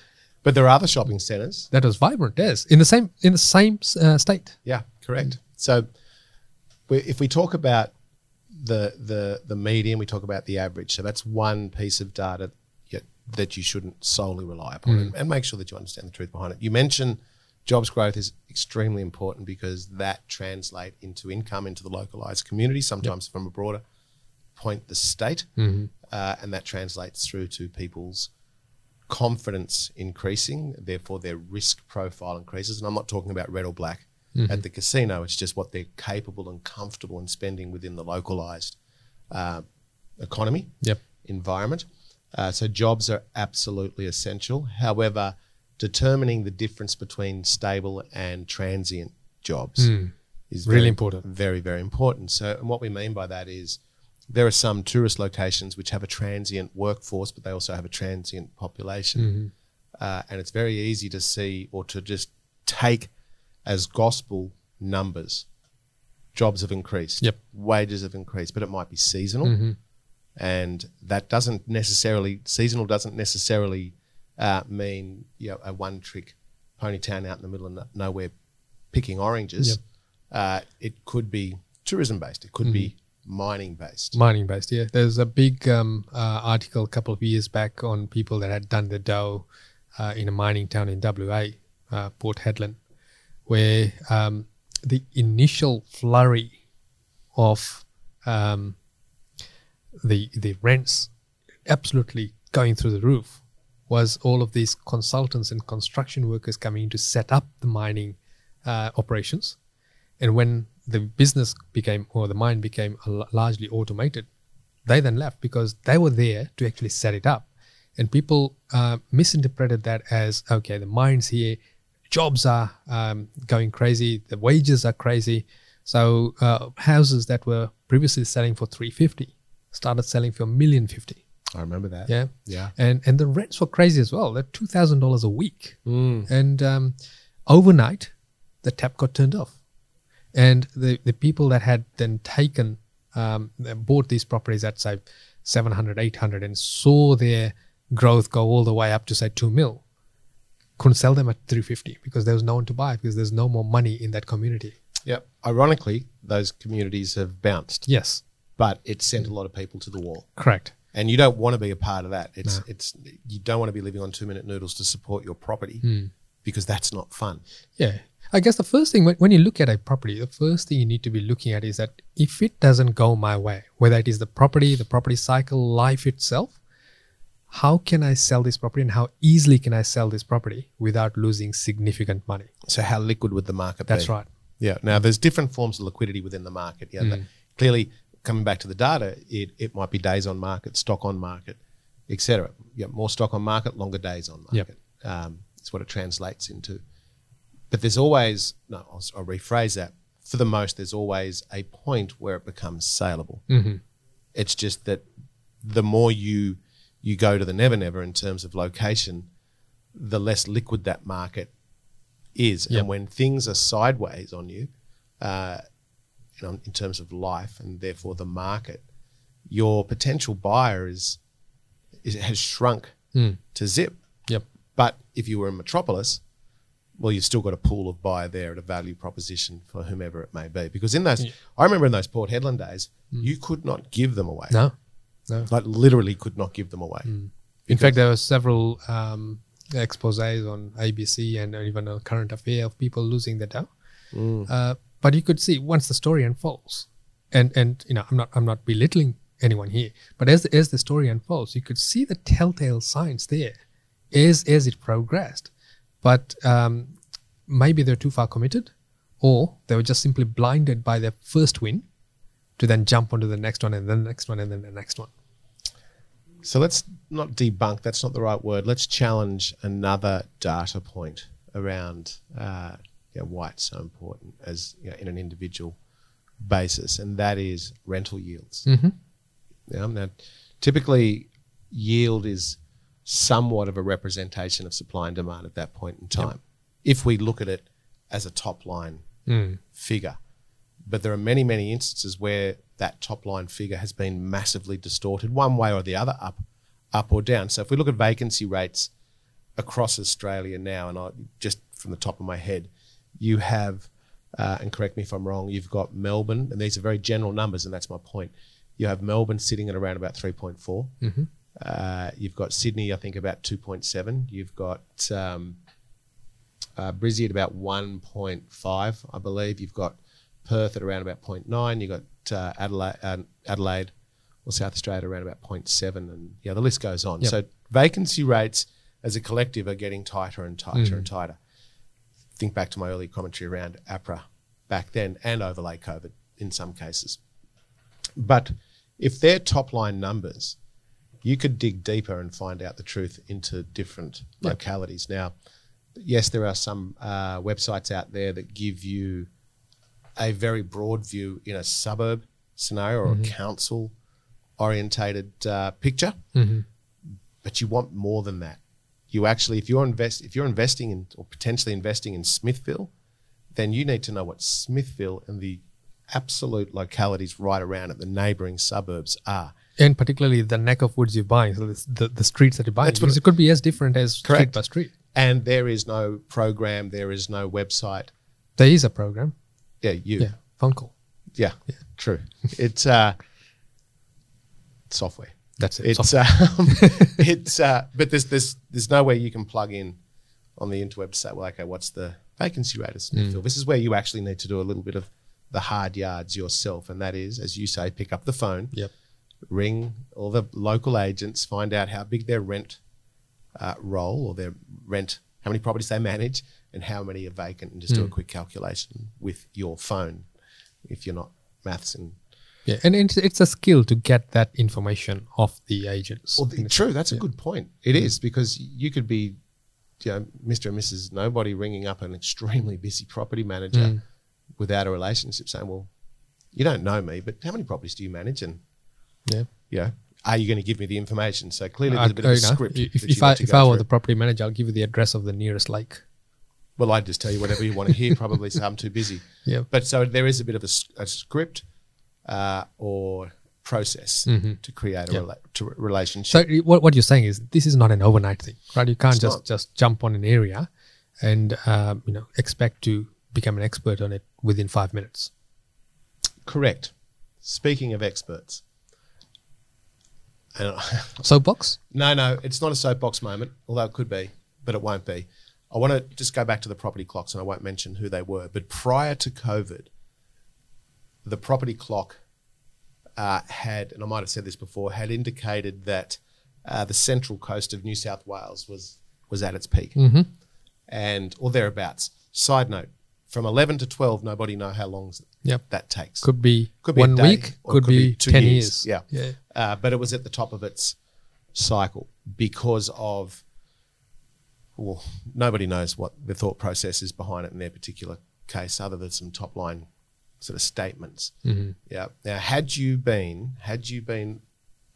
But there are other shopping centres
that was vibrant, yes, in the same in the same uh, state.
Yeah, correct. So we, if we talk about the the the median, we talk about the average. So that's one piece of data that you shouldn't solely rely upon, and, and make sure that you understand the truth behind it. You mentioned jobs growth is extremely important because that translate into income into the localized community, sometimes from a broader point, the state, uh, and that translates through to people's confidence increasing, therefore their risk profile increases. And I'm not talking about red or black at the casino. It's just what they're capable and comfortable in spending within the localized uh, economy
Yep.
environment. Uh, so jobs are absolutely essential. However, determining the difference between stable and transient jobs is
Really
very-
important.
Very, very important. So, and what we mean by that is there are some tourist locations which have a transient workforce, but they also have a transient population. Uh, and it's very easy to see or to just take as gospel numbers. Jobs have increased,
Yep.
wages have increased, but it might be seasonal. And that doesn't necessarily, seasonal doesn't necessarily uh, mean you know, a one trick pony town out in the middle of no- nowhere picking oranges.
Yep.
Uh, it could be tourism based, it could be mining based.
Mining based, yeah. There's a big um, uh, article a couple of years back on people that had done the dough uh, in a mining town in WA, uh, Port Hedland, where um, the initial flurry of um, the the rents absolutely going through the roof was all of these consultants and construction workers coming in to set up the mining uh, operations. And when the business became or the mine became a l- largely automated, they then left because they were there to actually set it up. And people uh, misinterpreted that as okay, the mine's here, jobs are um, going crazy, the wages are crazy. So uh, houses that were previously selling for 350 started selling for a million fifty.
I remember that.
Yeah.
Yeah.
And and the rents were crazy as well. They're two thousand dollars a week.
Mm.
And um, overnight, the tap got turned off, and the the people that had then taken um, bought these properties at say 700, 800 and saw their growth go all the way up to say two mil, couldn't sell them at 350 because there was no one to buy because there's no more money in that community.
Yep. Ironically, those communities have bounced,
Yes,
but it sent a lot of people to the wall.
correct.
And you don't want to be a part of that. It's it's you don't want to be living on two minute noodles to support your property because that's not fun.
Yeah. I guess the first thing when, when you look at a property, the first thing you need to be looking at is that if it doesn't go my way, whether it is the property, the property cycle, life itself, how can I sell this property and how easily can I sell this property without losing significant money?
So how liquid would the market
That's
be?
That's right.
Yeah. Now there's different forms of liquidity within the market. Yeah. the- clearly, coming back to the data, it, it might be days on market, stock on market, etc. Yeah. More stock on market, longer days on
Yep.
market. Um, it's what it translates into. But there's always no. I'll, I'll rephrase that. For the most, there's always a point where it becomes saleable.
Mm-hmm.
It's just that the more you you go to the never never in terms of location, the less liquid that market is.
Yep.
And when things are sideways on you, uh, you know, in terms of life and therefore the market, your potential buyer is, is has shrunk
Mm.
to zip.
Yep.
But if you were in Metropolis, well, you've still got a pool of buyer there at a value proposition for whomever it may be. Because in those, I remember in those Port Hedland days, you could not give them away.
Mm. No. No.
Like literally could not give them away.
In fact, there were several um, exposés on ABC and even a current affair of people losing their dough. Uh, but you could see once the story unfolds, and and you know, I'm not I'm not belittling anyone here, but as as the story unfolds, you could see the telltale signs there, as as it progressed. But um, maybe they're too far committed, or they were just simply blinded by their first win, to then jump onto the next one and then the next one and then the next one.
So let's not debunk, that's not the right word. Let's challenge another data point around uh, you know, why it's so important as you know, in an individual basis, and that is rental yields. Yeah, now, typically, yield is somewhat of a representation of supply and demand at that point in time. If we look at it as a top line figure, but there are many, many instances where that top line figure has been massively distorted one way or the other, up, up or down. So if we look at vacancy rates across Australia now, and I just from the top of my head, you have, uh, and correct me if I'm wrong, you've got Melbourne, and these are very general numbers, and that's my point. You have Melbourne sitting at around about 3.4. Uh, you've got Sydney, I think, about 2.7. You've got um, uh, Brizzy at about 1.5, I believe. You've got Perth at around about 0.9. You've got uh, Adelaide, uh, Adelaide or South Australia around about 0.7. And yeah, the list goes on.
Yep.
So vacancy rates as a collective are getting tighter and tighter and tighter. Think back to my early commentary around APRA back then and overlay COVID in some cases. But if they're top line numbers, you could dig deeper and find out the truth into different localities. Now, yes, there are some uh, websites out there that give you a very broad view in a suburb scenario or a council orientated uh, picture, but you want more than that. You actually, if you're invest, if you're investing in or potentially investing in Smithville, then you need to know what Smithville and the absolute localities right around it, the neighbouring suburbs are.
And particularly the neck of woods you're buying, so the, the, the streets that you're buying,
That's what
because it could be as different as street
Correct.
by street.
And there is no program, there is no website.
There is a program,
Yeah, you.
yeah, phone call.
Yeah, true. It's uh, software.
That's it.
It's um, it's uh, but there's there's there's no way you can plug in on the interweb to say, well, okay, what's the vacancy rate of Smithfield? This is where you actually need to do a little bit of the hard yards yourself, and that is, as you say, pick up the phone,
Yep.
Ring all the local agents, find out how big their rent uh, roll or their rent, how many properties they manage, and how many are vacant, and just do a hmm. quick calculation with your phone if you're not maths and
Yeah, and it's, it's a skill to get that information off the agents.
Well, the- true. That's a good point. It hmm. is because you could be, you know, Mr. and Mrs. Nobody ringing up an extremely busy property manager hmm. without a relationship, saying, "Well, you don't know me, but how many properties do you manage?" And
yeah.
Yeah. are you going to give me the information? So clearly, there's a bit of a
know,
script.
If, if I if I were
through.
the property manager, I'll give you the address of the nearest lake.
well, I'd just tell you whatever you want to hear. Probably say I'm too busy.
Yeah.
But so there is a bit of a script uh, or process to create a
Yeah.
rela- to a relationship.
So what, what you're saying is this is not an overnight thing, right? You can't
It's
just
not.
just jump on an area and um, you know expect to become an expert on it within five minutes.
Correct. Speaking of experts, and
Soapbox.
no, no, it's not a soapbox moment, although it could be, but it won't be. I want to just go back to the property clocks, and I won't mention who they were. But prior to COVID, the property clock uh, had, and I might have said this before, had indicated that uh, the central coast of New South Wales was was at its peak, and or thereabouts. Side note: from eleven to twelve, nobody know how long
Yep.
that takes.
Could be
Could be
one week.
or
Could, be,
two
ten years.
Yeah.
Yeah.
Uh, but it was at the top of its cycle because of, well, nobody knows what the thought process is behind it in their particular case, other than some top line sort of statements.
Mm-hmm.
Yeah. Now, had you been, had you been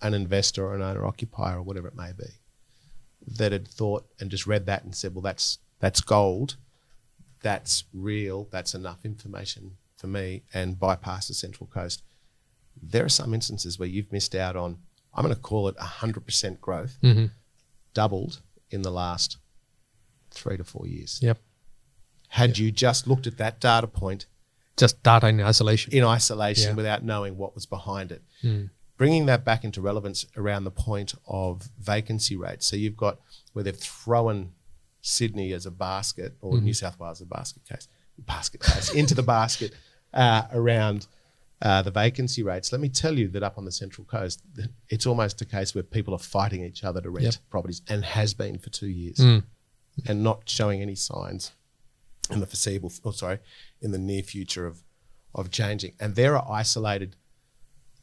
an investor or an owner occupier or whatever it may be, that had thought and just read that and said, well, that's that's gold, that's real, that's enough information for me, and bypass the Central Coast. There are some instances where you've missed out on, I'm going to call it 100% growth,
Mhm.
doubled in the last three to four years.
Yep.
Had you just looked at that data point
Just data in isolation.
in isolation
Yeah.
without knowing what was behind it. Bringing that back into relevance around the point of vacancy rates. So you've got where they've thrown Sydney as a basket or New South Wales as a basket case, basket case into the basket uh, around uh, the vacancy rates. Let me tell you that up on the Central Coast, it's almost a case where people are fighting each other to rent
Yep.
properties and has been for two years and not showing any signs in the foreseeable, oh, sorry, in the near future of of changing. And there are isolated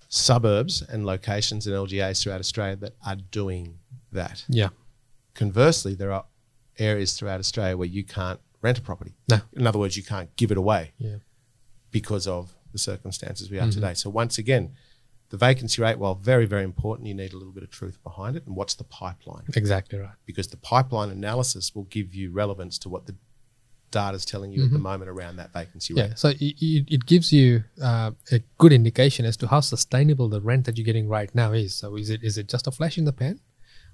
suburbs and locations and LGAs throughout Australia that are doing that.
Yeah.
Conversely, there are areas throughout Australia where you can't rent a property.
No.
In other words, you can't give it away
Yeah.
because of the circumstances we are today. So once again, the vacancy rate, while very, very important, you need a little bit of truth behind it. And what's the pipeline?
Exactly right.
Because the pipeline analysis will give you relevance to what the data is telling you at the moment around that vacancy rate.
Yeah, so it, it, it gives you uh, a good indication as to how sustainable the rent that you're getting right now is. So is it is it just a flash in the pan,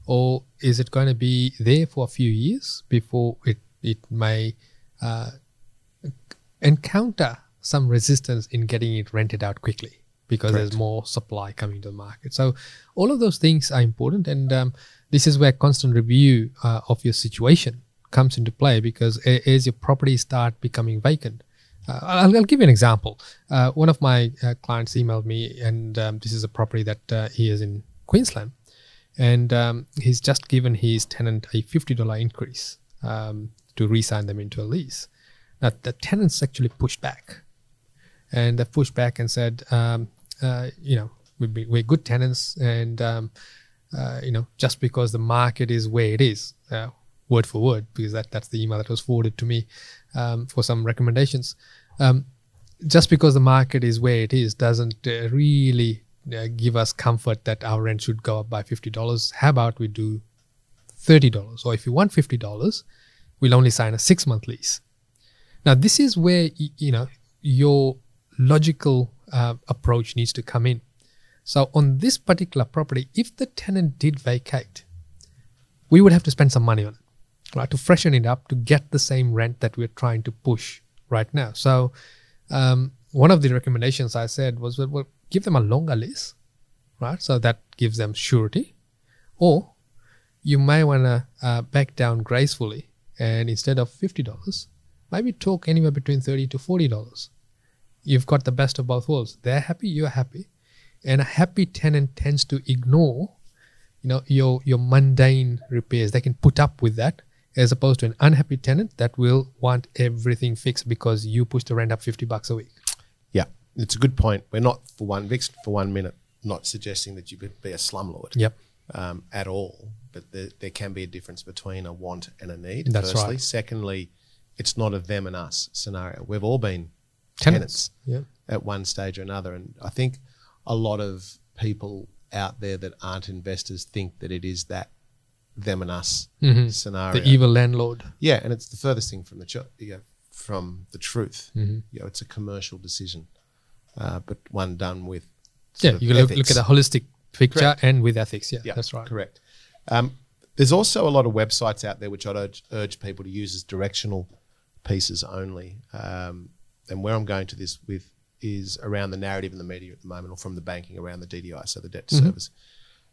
or is it going to be there for a few years before it it may uh, encounter some resistance in getting it rented out quickly because
Correct.
there's more supply coming to the market. So all of those things are important, and um, this is where constant review uh, of your situation comes into play because as your properties start becoming vacant. Uh, I'll, I'll give you an example. Uh, one of my uh, clients emailed me, and um, this is a property that uh, he is in Queensland, and um, he's just given his tenant a fifty dollar increase um, to re-sign them into a lease. Now the tenants actually pushed back, and they pushed back and said, um, uh, you know, we we're good tenants, and um, uh, you know, just because the market is where it is, uh, word for word, because that that's the email that was forwarded to me um, for some recommendations. Um, just because the market is where it is doesn't uh, really give us comfort that our rent should go up by fifty dollars. How about we do thirty dollars, or if you want fifty dollars, we'll only sign a six month lease. Now, this is where you know your logical uh, approach needs to come in. So, on this particular property, if the tenant did vacate, we would have to spend some money on it, right, to freshen it up to get the same rent that we're trying to push right now. So, um, one of the recommendations I said was, well, give them a longer lease, right? So that gives them surety, or you may want to uh, back down gracefully and instead of fifty dollars, maybe talk anywhere between 30 to forty dollars. You've got the best of both worlds. They're happy, you're happy, and a happy tenant tends to ignore, you know, your your mundane repairs. They can put up with that, as opposed to an unhappy tenant that will want everything fixed because you push the rent up fifty bucks a week.
It's a good point. We're not for one Vix for one minute not suggesting that you could be a slumlord.
Yep.
um, at all. But there, there can be a difference between a want and a need.
That's
firstly.
right.
Secondly, it's not a them and us scenario. We've all been
Tenants.
tenants,
Yeah.
at one stage or another. And I think a lot of people out there that aren't investors think that it is that them and us
Mhm.
scenario.
The evil landlord.
Yeah, and it's the furthest thing from the cho- you know, from the truth.
Mm-hmm.
You know, it's a commercial decision, uh, but one done with
Yeah, you can look, look at a holistic picture
Correct.
and with ethics. Yeah,
Yeah,
that's right.
Correct. Um, there's also a lot of websites out there which I'd urge, urge people to use as directional pieces only. Um, and where I'm going to this with is around the narrative in the media at the moment, or from the banking around the DTI, so the debt to service,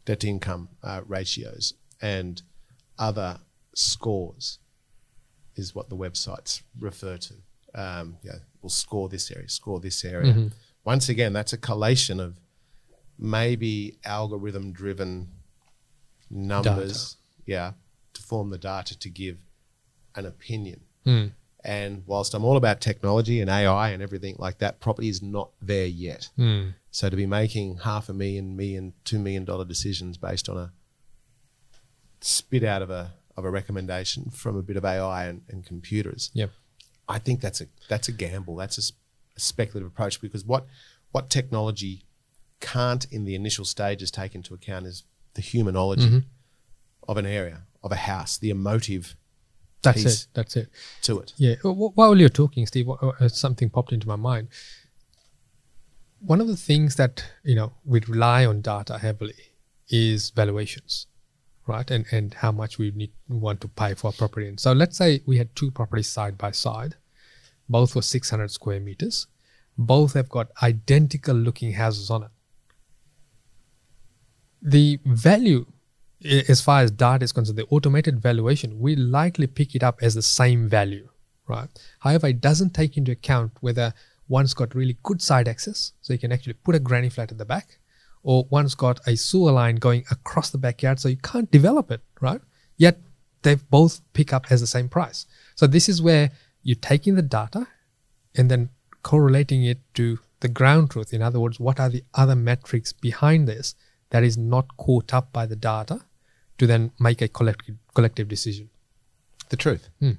debt to income uh, ratios, and other scores is what the websites refer to. Um, yeah, we'll score this area, score this area. Once again, that's a collation of maybe algorithm driven numbers, yeah, to form the data to give an opinion.
Mm.
And whilst I'm all about technology and AI and everything like that, property is not there yet.
Mm.
So to be making half a million, million, two million dollar decisions based on a spit out of a of a recommendation from a bit of AI and, and computers,
Yep.
I think that's a that's a gamble. That's a, a speculative approach because what what technology can't in the initial stages take into account is the humanology of an area of a house, the emotive
That's
piece
it. That's it.
to it.
Yeah. While you're talking, Steve, uh, something popped into my mind. One of the things that you know we rely on data heavily is valuations, right? And and how much we need want to pay for a property. And so let's say we had two properties side by side, both were 600 square meters, both have got identical looking houses on it. The value as far as data is concerned, the automated valuation will likely pick it up as the same value, right? However, it doesn't take into account whether one's got really good side access, so you can actually put a granny flat at the back, or one's got a sewer line going across the backyard, so you can't develop it, right? Yet they both pick up as the same price. So this is where you're taking the data and then correlating it to the ground truth. In other words, what are the other metrics behind this that is not caught up by the data to then make a collective collective decision?
The truth
Hmm.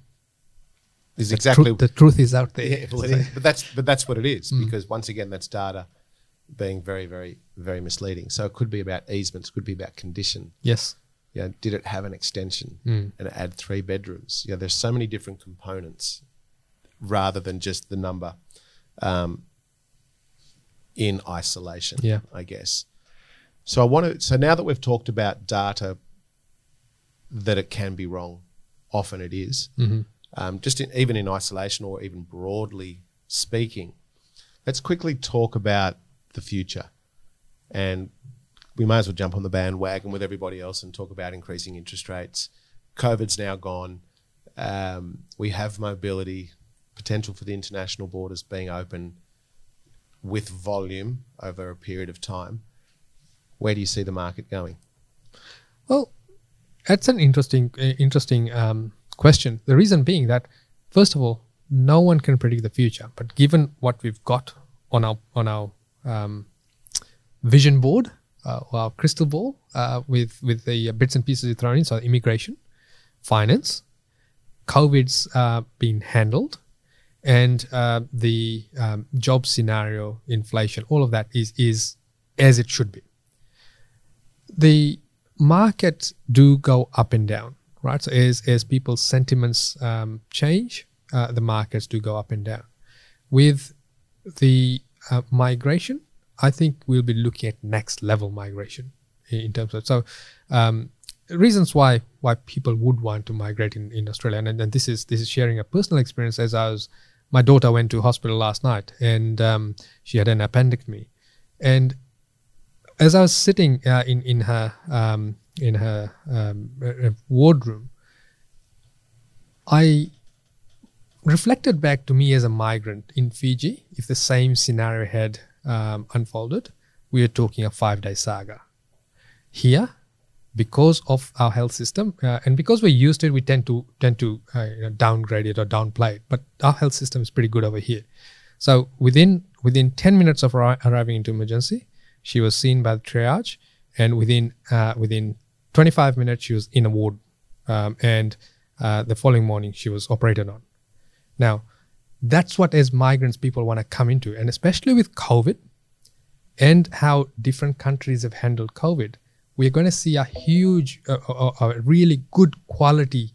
is
The
exactly
truth, the truth is out there.
Yeah, well, is. but that's but that's what it is because once again, that's data being very, very, very misleading. So it could be about easements, could be about condition.
Yes.
You know, did it have an extension
Mm.
and add three bedrooms? Yeah, there's so many different components rather than just the number um, in isolation.
Yeah.
I guess. So I want to. So now that we've talked about data, that it can be wrong, often it is
Mhm.
um, just in, even in isolation or even broadly speaking. Let's quickly talk about the future. And we may as well jump on the bandwagon with everybody else and talk about increasing interest rates. COVID's now gone. Um, we have mobility, potential for the international borders being open with volume over a period of time. Where do you see the market going?
Well, that's an interesting, uh, interesting um, question. The reason being that, first of all, no one can predict the future. But given what we've got on our on our um, vision board, uh, or our crystal ball, uh, with with the bits and pieces thrown in, so immigration, finance, COVID's uh, been handled, and uh, the um, job scenario, inflation, all of that is is as it should be the markets do go up and down, right? So as as people's sentiments um, change, uh, the markets do go up and down. With the uh, migration, I think we'll be looking at next level migration in terms of so um, reasons why why people would want to migrate in, in Australia, and, and this is this is sharing a personal experience. As I was, my daughter went to hospital last night, and um, she had an appendectomy, and as I was sitting uh, in in her um, in her um, uh, wardroom, I reflected back to me as a migrant in Fiji. If the same scenario had um, unfolded, we are talking a five day saga. Here, because of our health system uh, and because we're used to it, we tend to tend to uh, you know, downgrade it or downplay it. But our health system is pretty good over here. So within within ten minutes of arri- arriving into emergency, she was seen by the triage, and within uh, within 25 minutes she was in a ward, um, and uh, the following morning she was operated on. Now, that's what as migrants people want to come into, and especially with COVID, and how different countries have handled COVID, we're going to see a huge, uh, a really good quality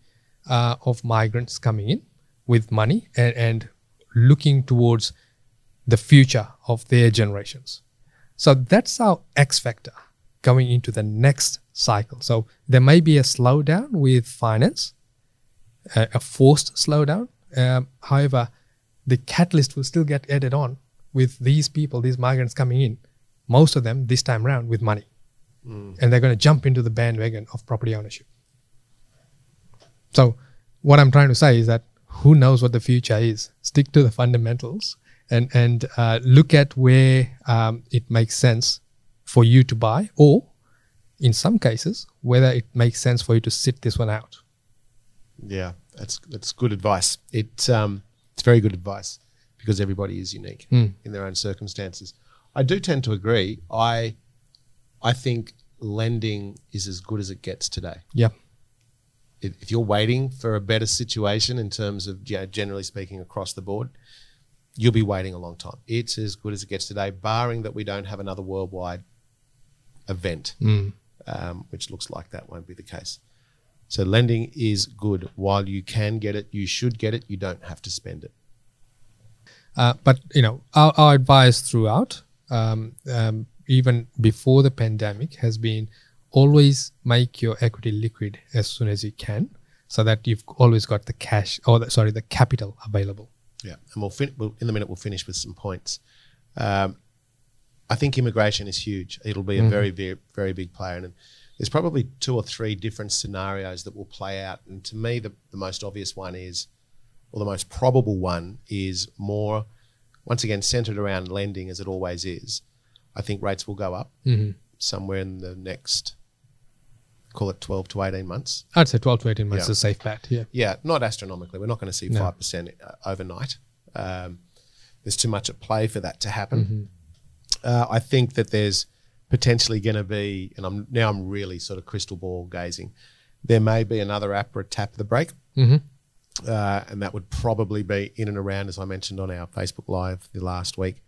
uh, of migrants coming in with money and, and looking towards the future of their generations. So that's our X factor going into the next cycle. So there may be a slowdown with finance, a, a forced slowdown. Um, however, the catalyst will still get added on with these people, these migrants coming in, most of them this time around with money. And they're going to jump into the bandwagon of property ownership. So, what I'm trying to say is that who knows what the future is? Stick to the fundamentals and and uh, look at where um, it makes sense for you to buy, or in some cases, whether it makes sense for you to sit this one out.
Yeah, that's that's good advice. It um, it's very good advice because everybody is unique in their own circumstances. I do tend to agree. I I think lending is as good as it gets today.
Yeah.
If, if you're waiting for a better situation in terms of yeah, generally speaking across the board, you'll be waiting a long time. It's as good as it gets today, barring that we don't have another worldwide event, um, which looks like that won't be the case. So lending is good. While you can get it, you should get it. You don't have to spend it.
Uh, but you know, our, our advice throughout, um, um, even before the pandemic, has been always make your equity liquid as soon as you can, so that you've always got the cash or the, sorry, the capital available.
Yeah, and we'll, fin- we'll in the minute we'll finish with some points. Um, I think immigration is huge. It'll be a very, very, very big player, and there's probably two or three different scenarios that will play out. And to me, the, the most obvious one is, or the most probable one is more, once again, centered around lending as it always is. I think rates will go up somewhere in the next, call it 12 to 18 months.
I'd say 12 to 18 months
Yeah.
is a safe bet. Yeah.
Yeah, not astronomically. We're not going to see
No.
five percent uh, overnight. Um, there's too much at play for that to happen. Uh, I think that there's potentially going to be, and I'm now I'm really sort of crystal ball gazing. There may be another APRA tap the brake,
Mhm.
uh, and that would probably be in and around, as I mentioned on our Facebook Live the last week.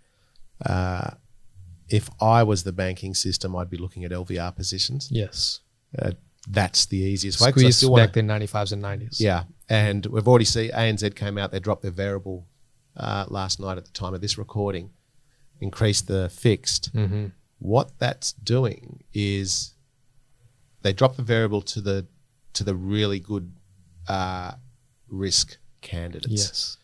Uh, if I was the banking system, I'd be looking at LVR positions.
Yes.
Uh, that's the easiest way.
Squeeze
wanna-
back the 95s and 90s.
yeah, and we've already seen ANZ came out. They dropped their variable uh, last night at the time of this recording, increased the fixed.
Mm-hmm.
What that's doing is they drop the variable to the to the really good uh, risk candidates.
Yes.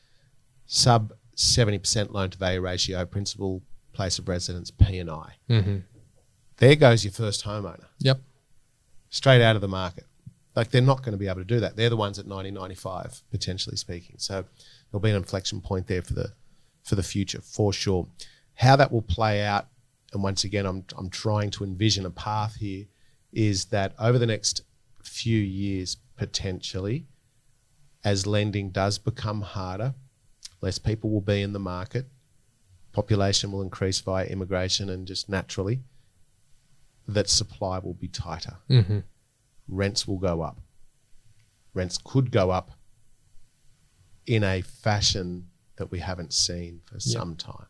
Sub seventy percent loan to value ratio, principal place of residence, P and I.
Mm-hmm.
There goes your first homeowner
Yep.
straight out of the market. Like they're not going to be able to do that. They're the ones at 90, 95, potentially speaking. So there'll be an inflection point there for the for the future for sure. How that will play out, and once again, I'm I'm trying to envision a path here, is that over the next few years, potentially, as lending does become harder, less people will be in the market, population will increase via immigration and just naturally, that supply will be tighter
Mm-hmm.
rents will go up. Rents could go up in a fashion that we haven't seen for
Yeah.
some time.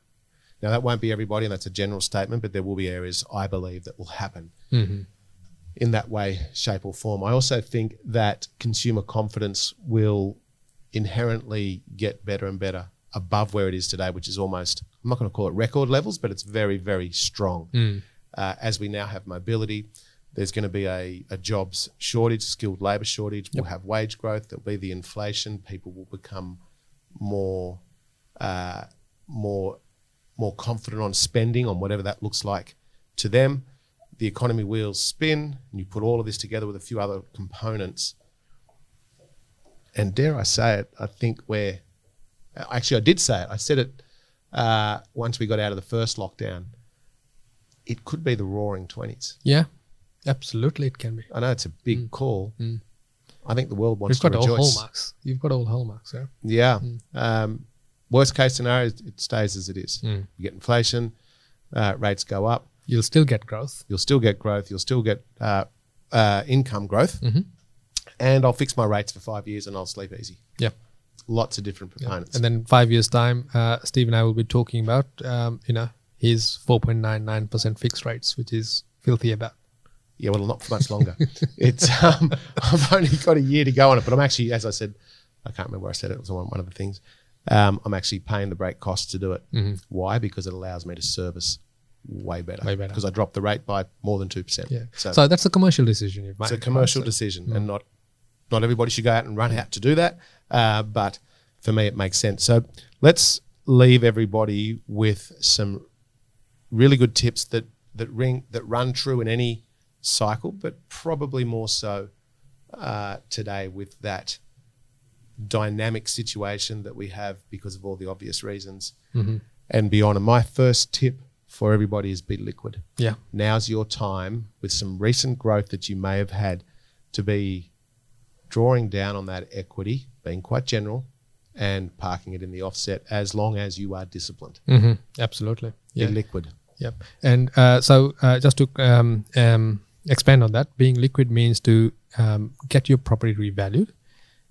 Now, that won't be everybody, and that's a general statement, but there will be areas I believe that will happen
Mm-hmm.
in that way, shape, or form. I also think that consumer confidence will inherently get better and better above where it is today, which is almost, I'm not going to call it record levels, but it's very, very strong.
Mm.
Uh, as we now have mobility, there's going to be a, a jobs shortage, skilled labour shortage. We'll have wage growth. There'll be the inflation. People will become more, uh, more, more confident on spending on whatever that looks like to them. The economy wheels spin, and you put all of this together with a few other components. And dare I say it, I think we're actually I did say it. I said it uh, once we got out of the first lockdown. It could be the roaring twenties.
Yeah. Absolutely, it can be.
I know it's a big call. I think the world wants
You've got
to
all
rejoice.
hallmarks. You've got all hallmarks, yeah.
Yeah. Um, worst case scenario, it stays as it is.
Mm.
You get inflation, uh, rates go up.
You'll still get growth.
You'll still get growth. You'll still get uh, uh, income growth.
Mhm.
And I'll fix my rates for five years and I'll sleep easy.
Yeah.
Lots of different components.
And then five years time, uh, Steve and I will be talking about, um, you know, his 4.99% fixed rates, which is filthy about.
Yeah, well, not for much longer. it's um, I've only got a year to go on it, but I'm actually, as I said, I can't remember where I said it. It was on one of the things. Um, I'm actually paying the break costs to do it.
Mm-hmm.
Why? Because it allows me to service way better.
Way better.
because I dropped the rate by more than two percent.
Yeah.
So,
So, that's a commercial decision you've made.
it's a commercial decision, and not not everybody should go out and run out to do that. Uh, but for me, it makes sense. So let's leave everybody with some really good tips that that ring that run true in any cycle, but probably more so uh, today with that dynamic situation that we have because of all the obvious reasons and beyond. And my first tip for everybody is be liquid
Yeah.
now's your time with some recent growth that you may have had to be drawing down on that equity, being quite general, and parking it in the offset as long as you are disciplined.
hmm Absolutely.
Be liquid.
Yep. And uh, so, uh, just to um, um, expand on that, being liquid means to um, get your property revalued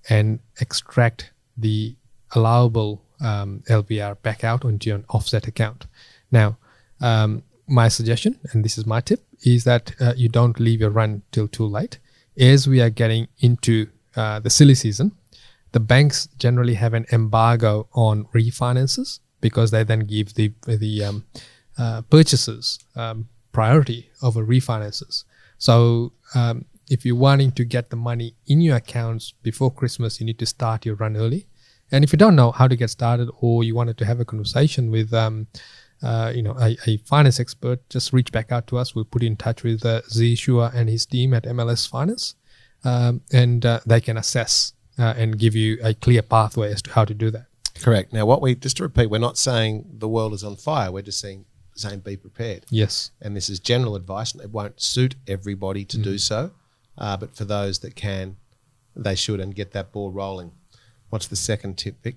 and extract the allowable um, LVR back out onto an offset account. Now, um, my suggestion, and this is my tip, is that uh, you don't leave your run till too late. As we are getting into uh, the silly season, the banks generally have an embargo on refinances because they then give the the um, uh, purchasers um, priority over refinances. So um, if you're wanting to get the money in your accounts before Christmas, you need to start your run early. And if you don't know how to get started, or you wanted to have a conversation with, um, uh, you know, a, a finance expert, just reach back out to us. We'll put you in touch with uh, Z Shua and his team at MLS Finance, um, and uh, they can assess uh, and give you a clear pathway as to how to do that.
Correct. Now, what we just to repeat, we're not saying the world is on fire. We're just saying saying be prepared.
Yes.
And this is general advice. and It won't suit everybody to do so, uh, but for those that can, they should and get that ball rolling. What's the second tip, Vic?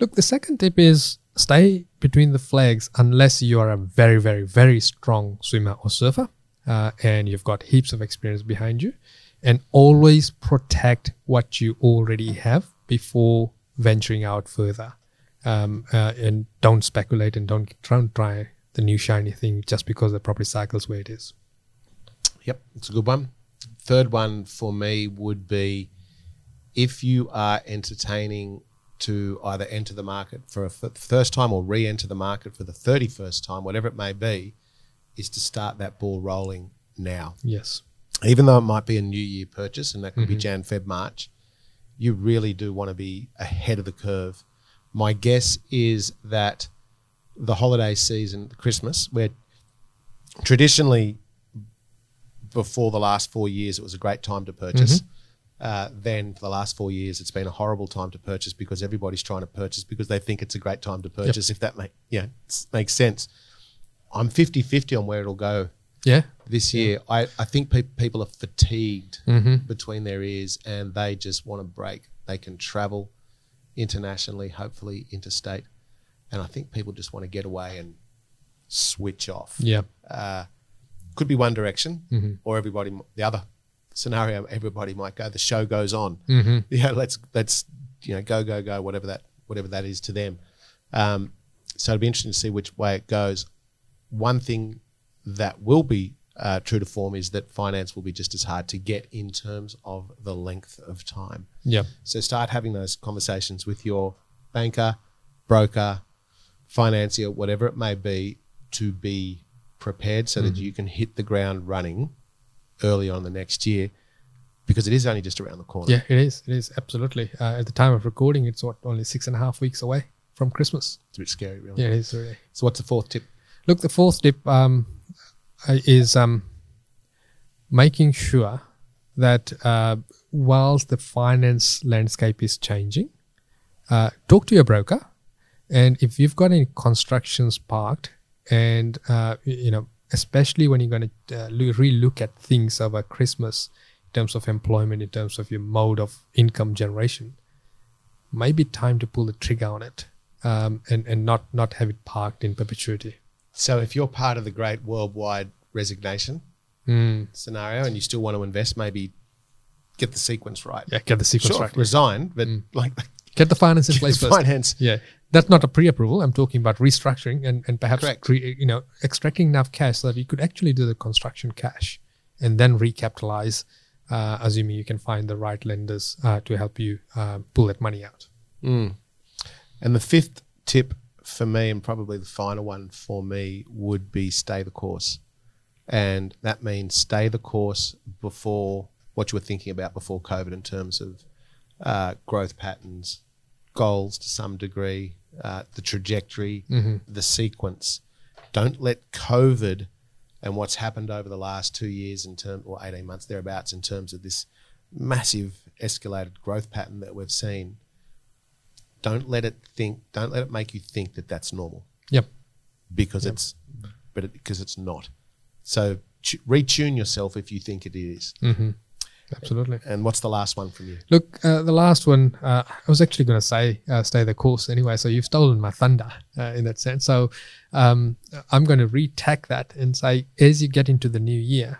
Look, the second tip is stay between the flags unless you are a very, very, very strong swimmer or surfer uh, and you've got heaps of experience behind you. And always protect what you already have before venturing out further. Um, uh, and don't speculate and don't try and try the new shiny thing just because the property cycle's where it is.
Yep, it's a good one. Third one for me would be if you are entertaining to either enter the market for a f- first time or re enter the market for the 31st time, whatever it may be, is to start that ball rolling now.
Yes.
Even though it might be a new year purchase and that could be Jan, Feb, March, you really do want to be ahead of the curve. My guess is that the holiday season, Christmas, where traditionally before the last four years it was a great time to purchase. Uh, then for the last four years it's been a horrible time to purchase because everybody's trying to purchase because they think it's a great time to purchase. If that make yeah makes sense. I'm 50-50 on where it'll go
Yeah.
This year. I, I think pe- people are fatigued
Mm-hmm.
between their ears and they just want to break. They can travel internationally, hopefully interstate, and I think people just want to get away and switch off.
Yeah.
Uh, could be one direction,
Mm-hmm.
or everybody the other scenario. Everybody might go. The show goes on.
Mm-hmm.
Yeah, let's let's you know go go go whatever that whatever that is to them. Um, so it'd be interesting to see which way it goes. One thing that will be uh, true to form is that finance will be just as hard to get in terms of the length of time.
Yeah.
So start having those conversations with your banker, broker, financier, whatever it may be, to be prepared so that you can hit the ground running early on the next year because it is only just around the corner.
Yeah, it is. It is absolutely. Uh, at the time of recording, it's what only six and a half weeks away from Christmas.
It's a bit scary, really.
Yeah, it is really.
So what's the fourth tip?
Look, the fourth tip um, is um, making sure that uh, whilst the finance landscape is changing, uh, talk to your broker, and if you've got any constructions parked, and uh, you know, especially when you're going to uh, lo- re-look at things over Christmas in terms of employment, in terms of your mode of income generation, maybe time to pull the trigger on it, um, and and not not have it parked in perpetuity.
So if you're part of the great worldwide resignation
Mm.
scenario and you still want to invest, maybe get the sequence right.
Yeah, get the sequence
Sure,
right.
resign, but like
Get the finance in place first.
finance.
Yeah, that's not a pre-approval. I'm talking about restructuring and, and perhaps cre- you know extracting enough cash so that you could actually do the construction cash and then recapitalize, uh, assuming you can find the right lenders uh, to help you uh, pull that money out.
And the fifth tip for me, and probably the final one for me, would be stay the course. And that means stay the course before what you were thinking about before COVID in terms of uh, growth patterns, goals to some degree, uh, the trajectory, the sequence. Don't let COVID and what's happened over the last two years in terms, or 18 months thereabouts, in terms of this massive escalated growth pattern that we've seen. Don't let it think. Don't let it make you think that that's normal
Yep.
because it's, but it, because it's not. So tu- retune yourself if you think it is.
Absolutely.
And what's the last one from you?
Look, uh, the last one, uh, I was actually going to say uh, stay the course anyway. So you've stolen my thunder uh, in that sense. So um, I'm going to retack that and say, as you get into the new year,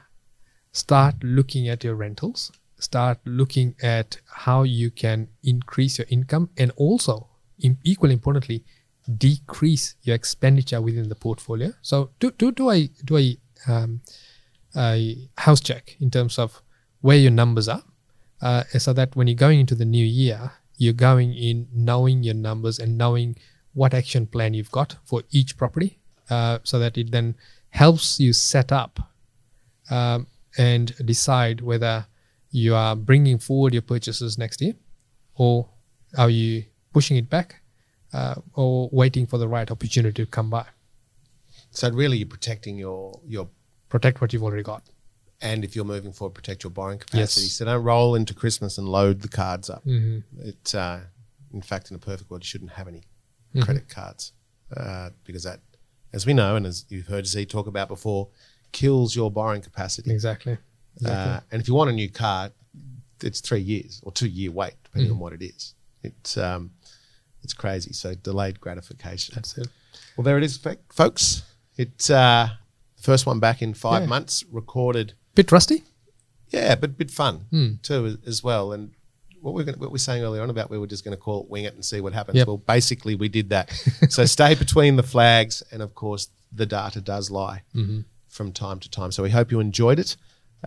start looking at your rentals, start looking at how you can increase your income, and also, equally importantly, decrease your expenditure within the portfolio. So do do do a do a um, a house check in terms of where your numbers are, uh, so that when you're going into the new year, you're going in knowing your numbers and knowing what action plan you've got for each property, uh, so that it then helps you set up um, and decide whether you are bringing forward your purchases next year, or are you pushing it back, uh, or waiting for the right opportunity to come by.
So really, you're protecting your your
Protect what you've already got.
and if you're moving forward, protect your borrowing capacity.
Yes.
So don't roll into Christmas and load the cards up.
Mm-hmm.
It, uh, in fact, in a perfect world, you shouldn't have any
Mm-hmm.
credit cards uh, because that, as we know, and as you've heard Z talk about before, kills your borrowing capacity.
Exactly.
Uh, and if you want a new car, it's three years or two year wait, depending
Mm.
on what it is. It's um, it's crazy. So delayed gratification.
That's it.
Well, there it is, folks. It's uh, the first one back in five
Yeah.
months, recorded.
Bit rusty.
Yeah, but bit fun
Hmm.
too as, well. And what we're gonna, what we were saying earlier on about we were just going to call it wing it and see what happens.
Yep.
Well, basically we did that. so stay between the flags, and of course the data does lie
Mm-hmm.
from time to time. So we hope you enjoyed it.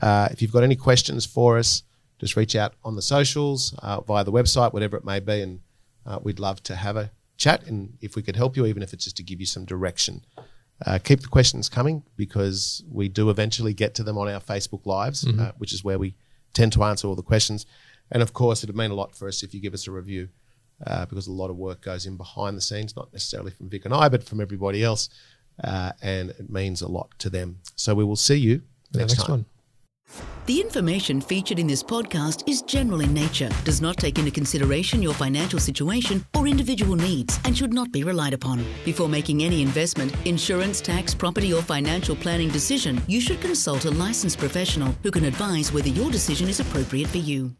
Uh, if you've got any questions for us, just reach out on the socials uh, via the website, whatever it may be, and uh, we'd love to have a chat. And if we could help you, even if it's just to give you some direction. Uh, keep the questions coming because we do eventually get to them on our Facebook Lives, uh, which is where we tend to answer all the questions. And of course, it'd mean a lot for us if you give us a review uh, because a lot of work goes in behind the scenes, not necessarily from Vic and I, but from everybody else. Uh, and it means a lot to them. So we will see you next,
next
time.
one.
The information featured in this podcast is general in nature, does not take into consideration your financial situation or individual needs, and should not be relied upon. Before making any investment, insurance, tax, property, or financial planning decision, you should consult a licensed professional who can advise whether your decision is appropriate for you.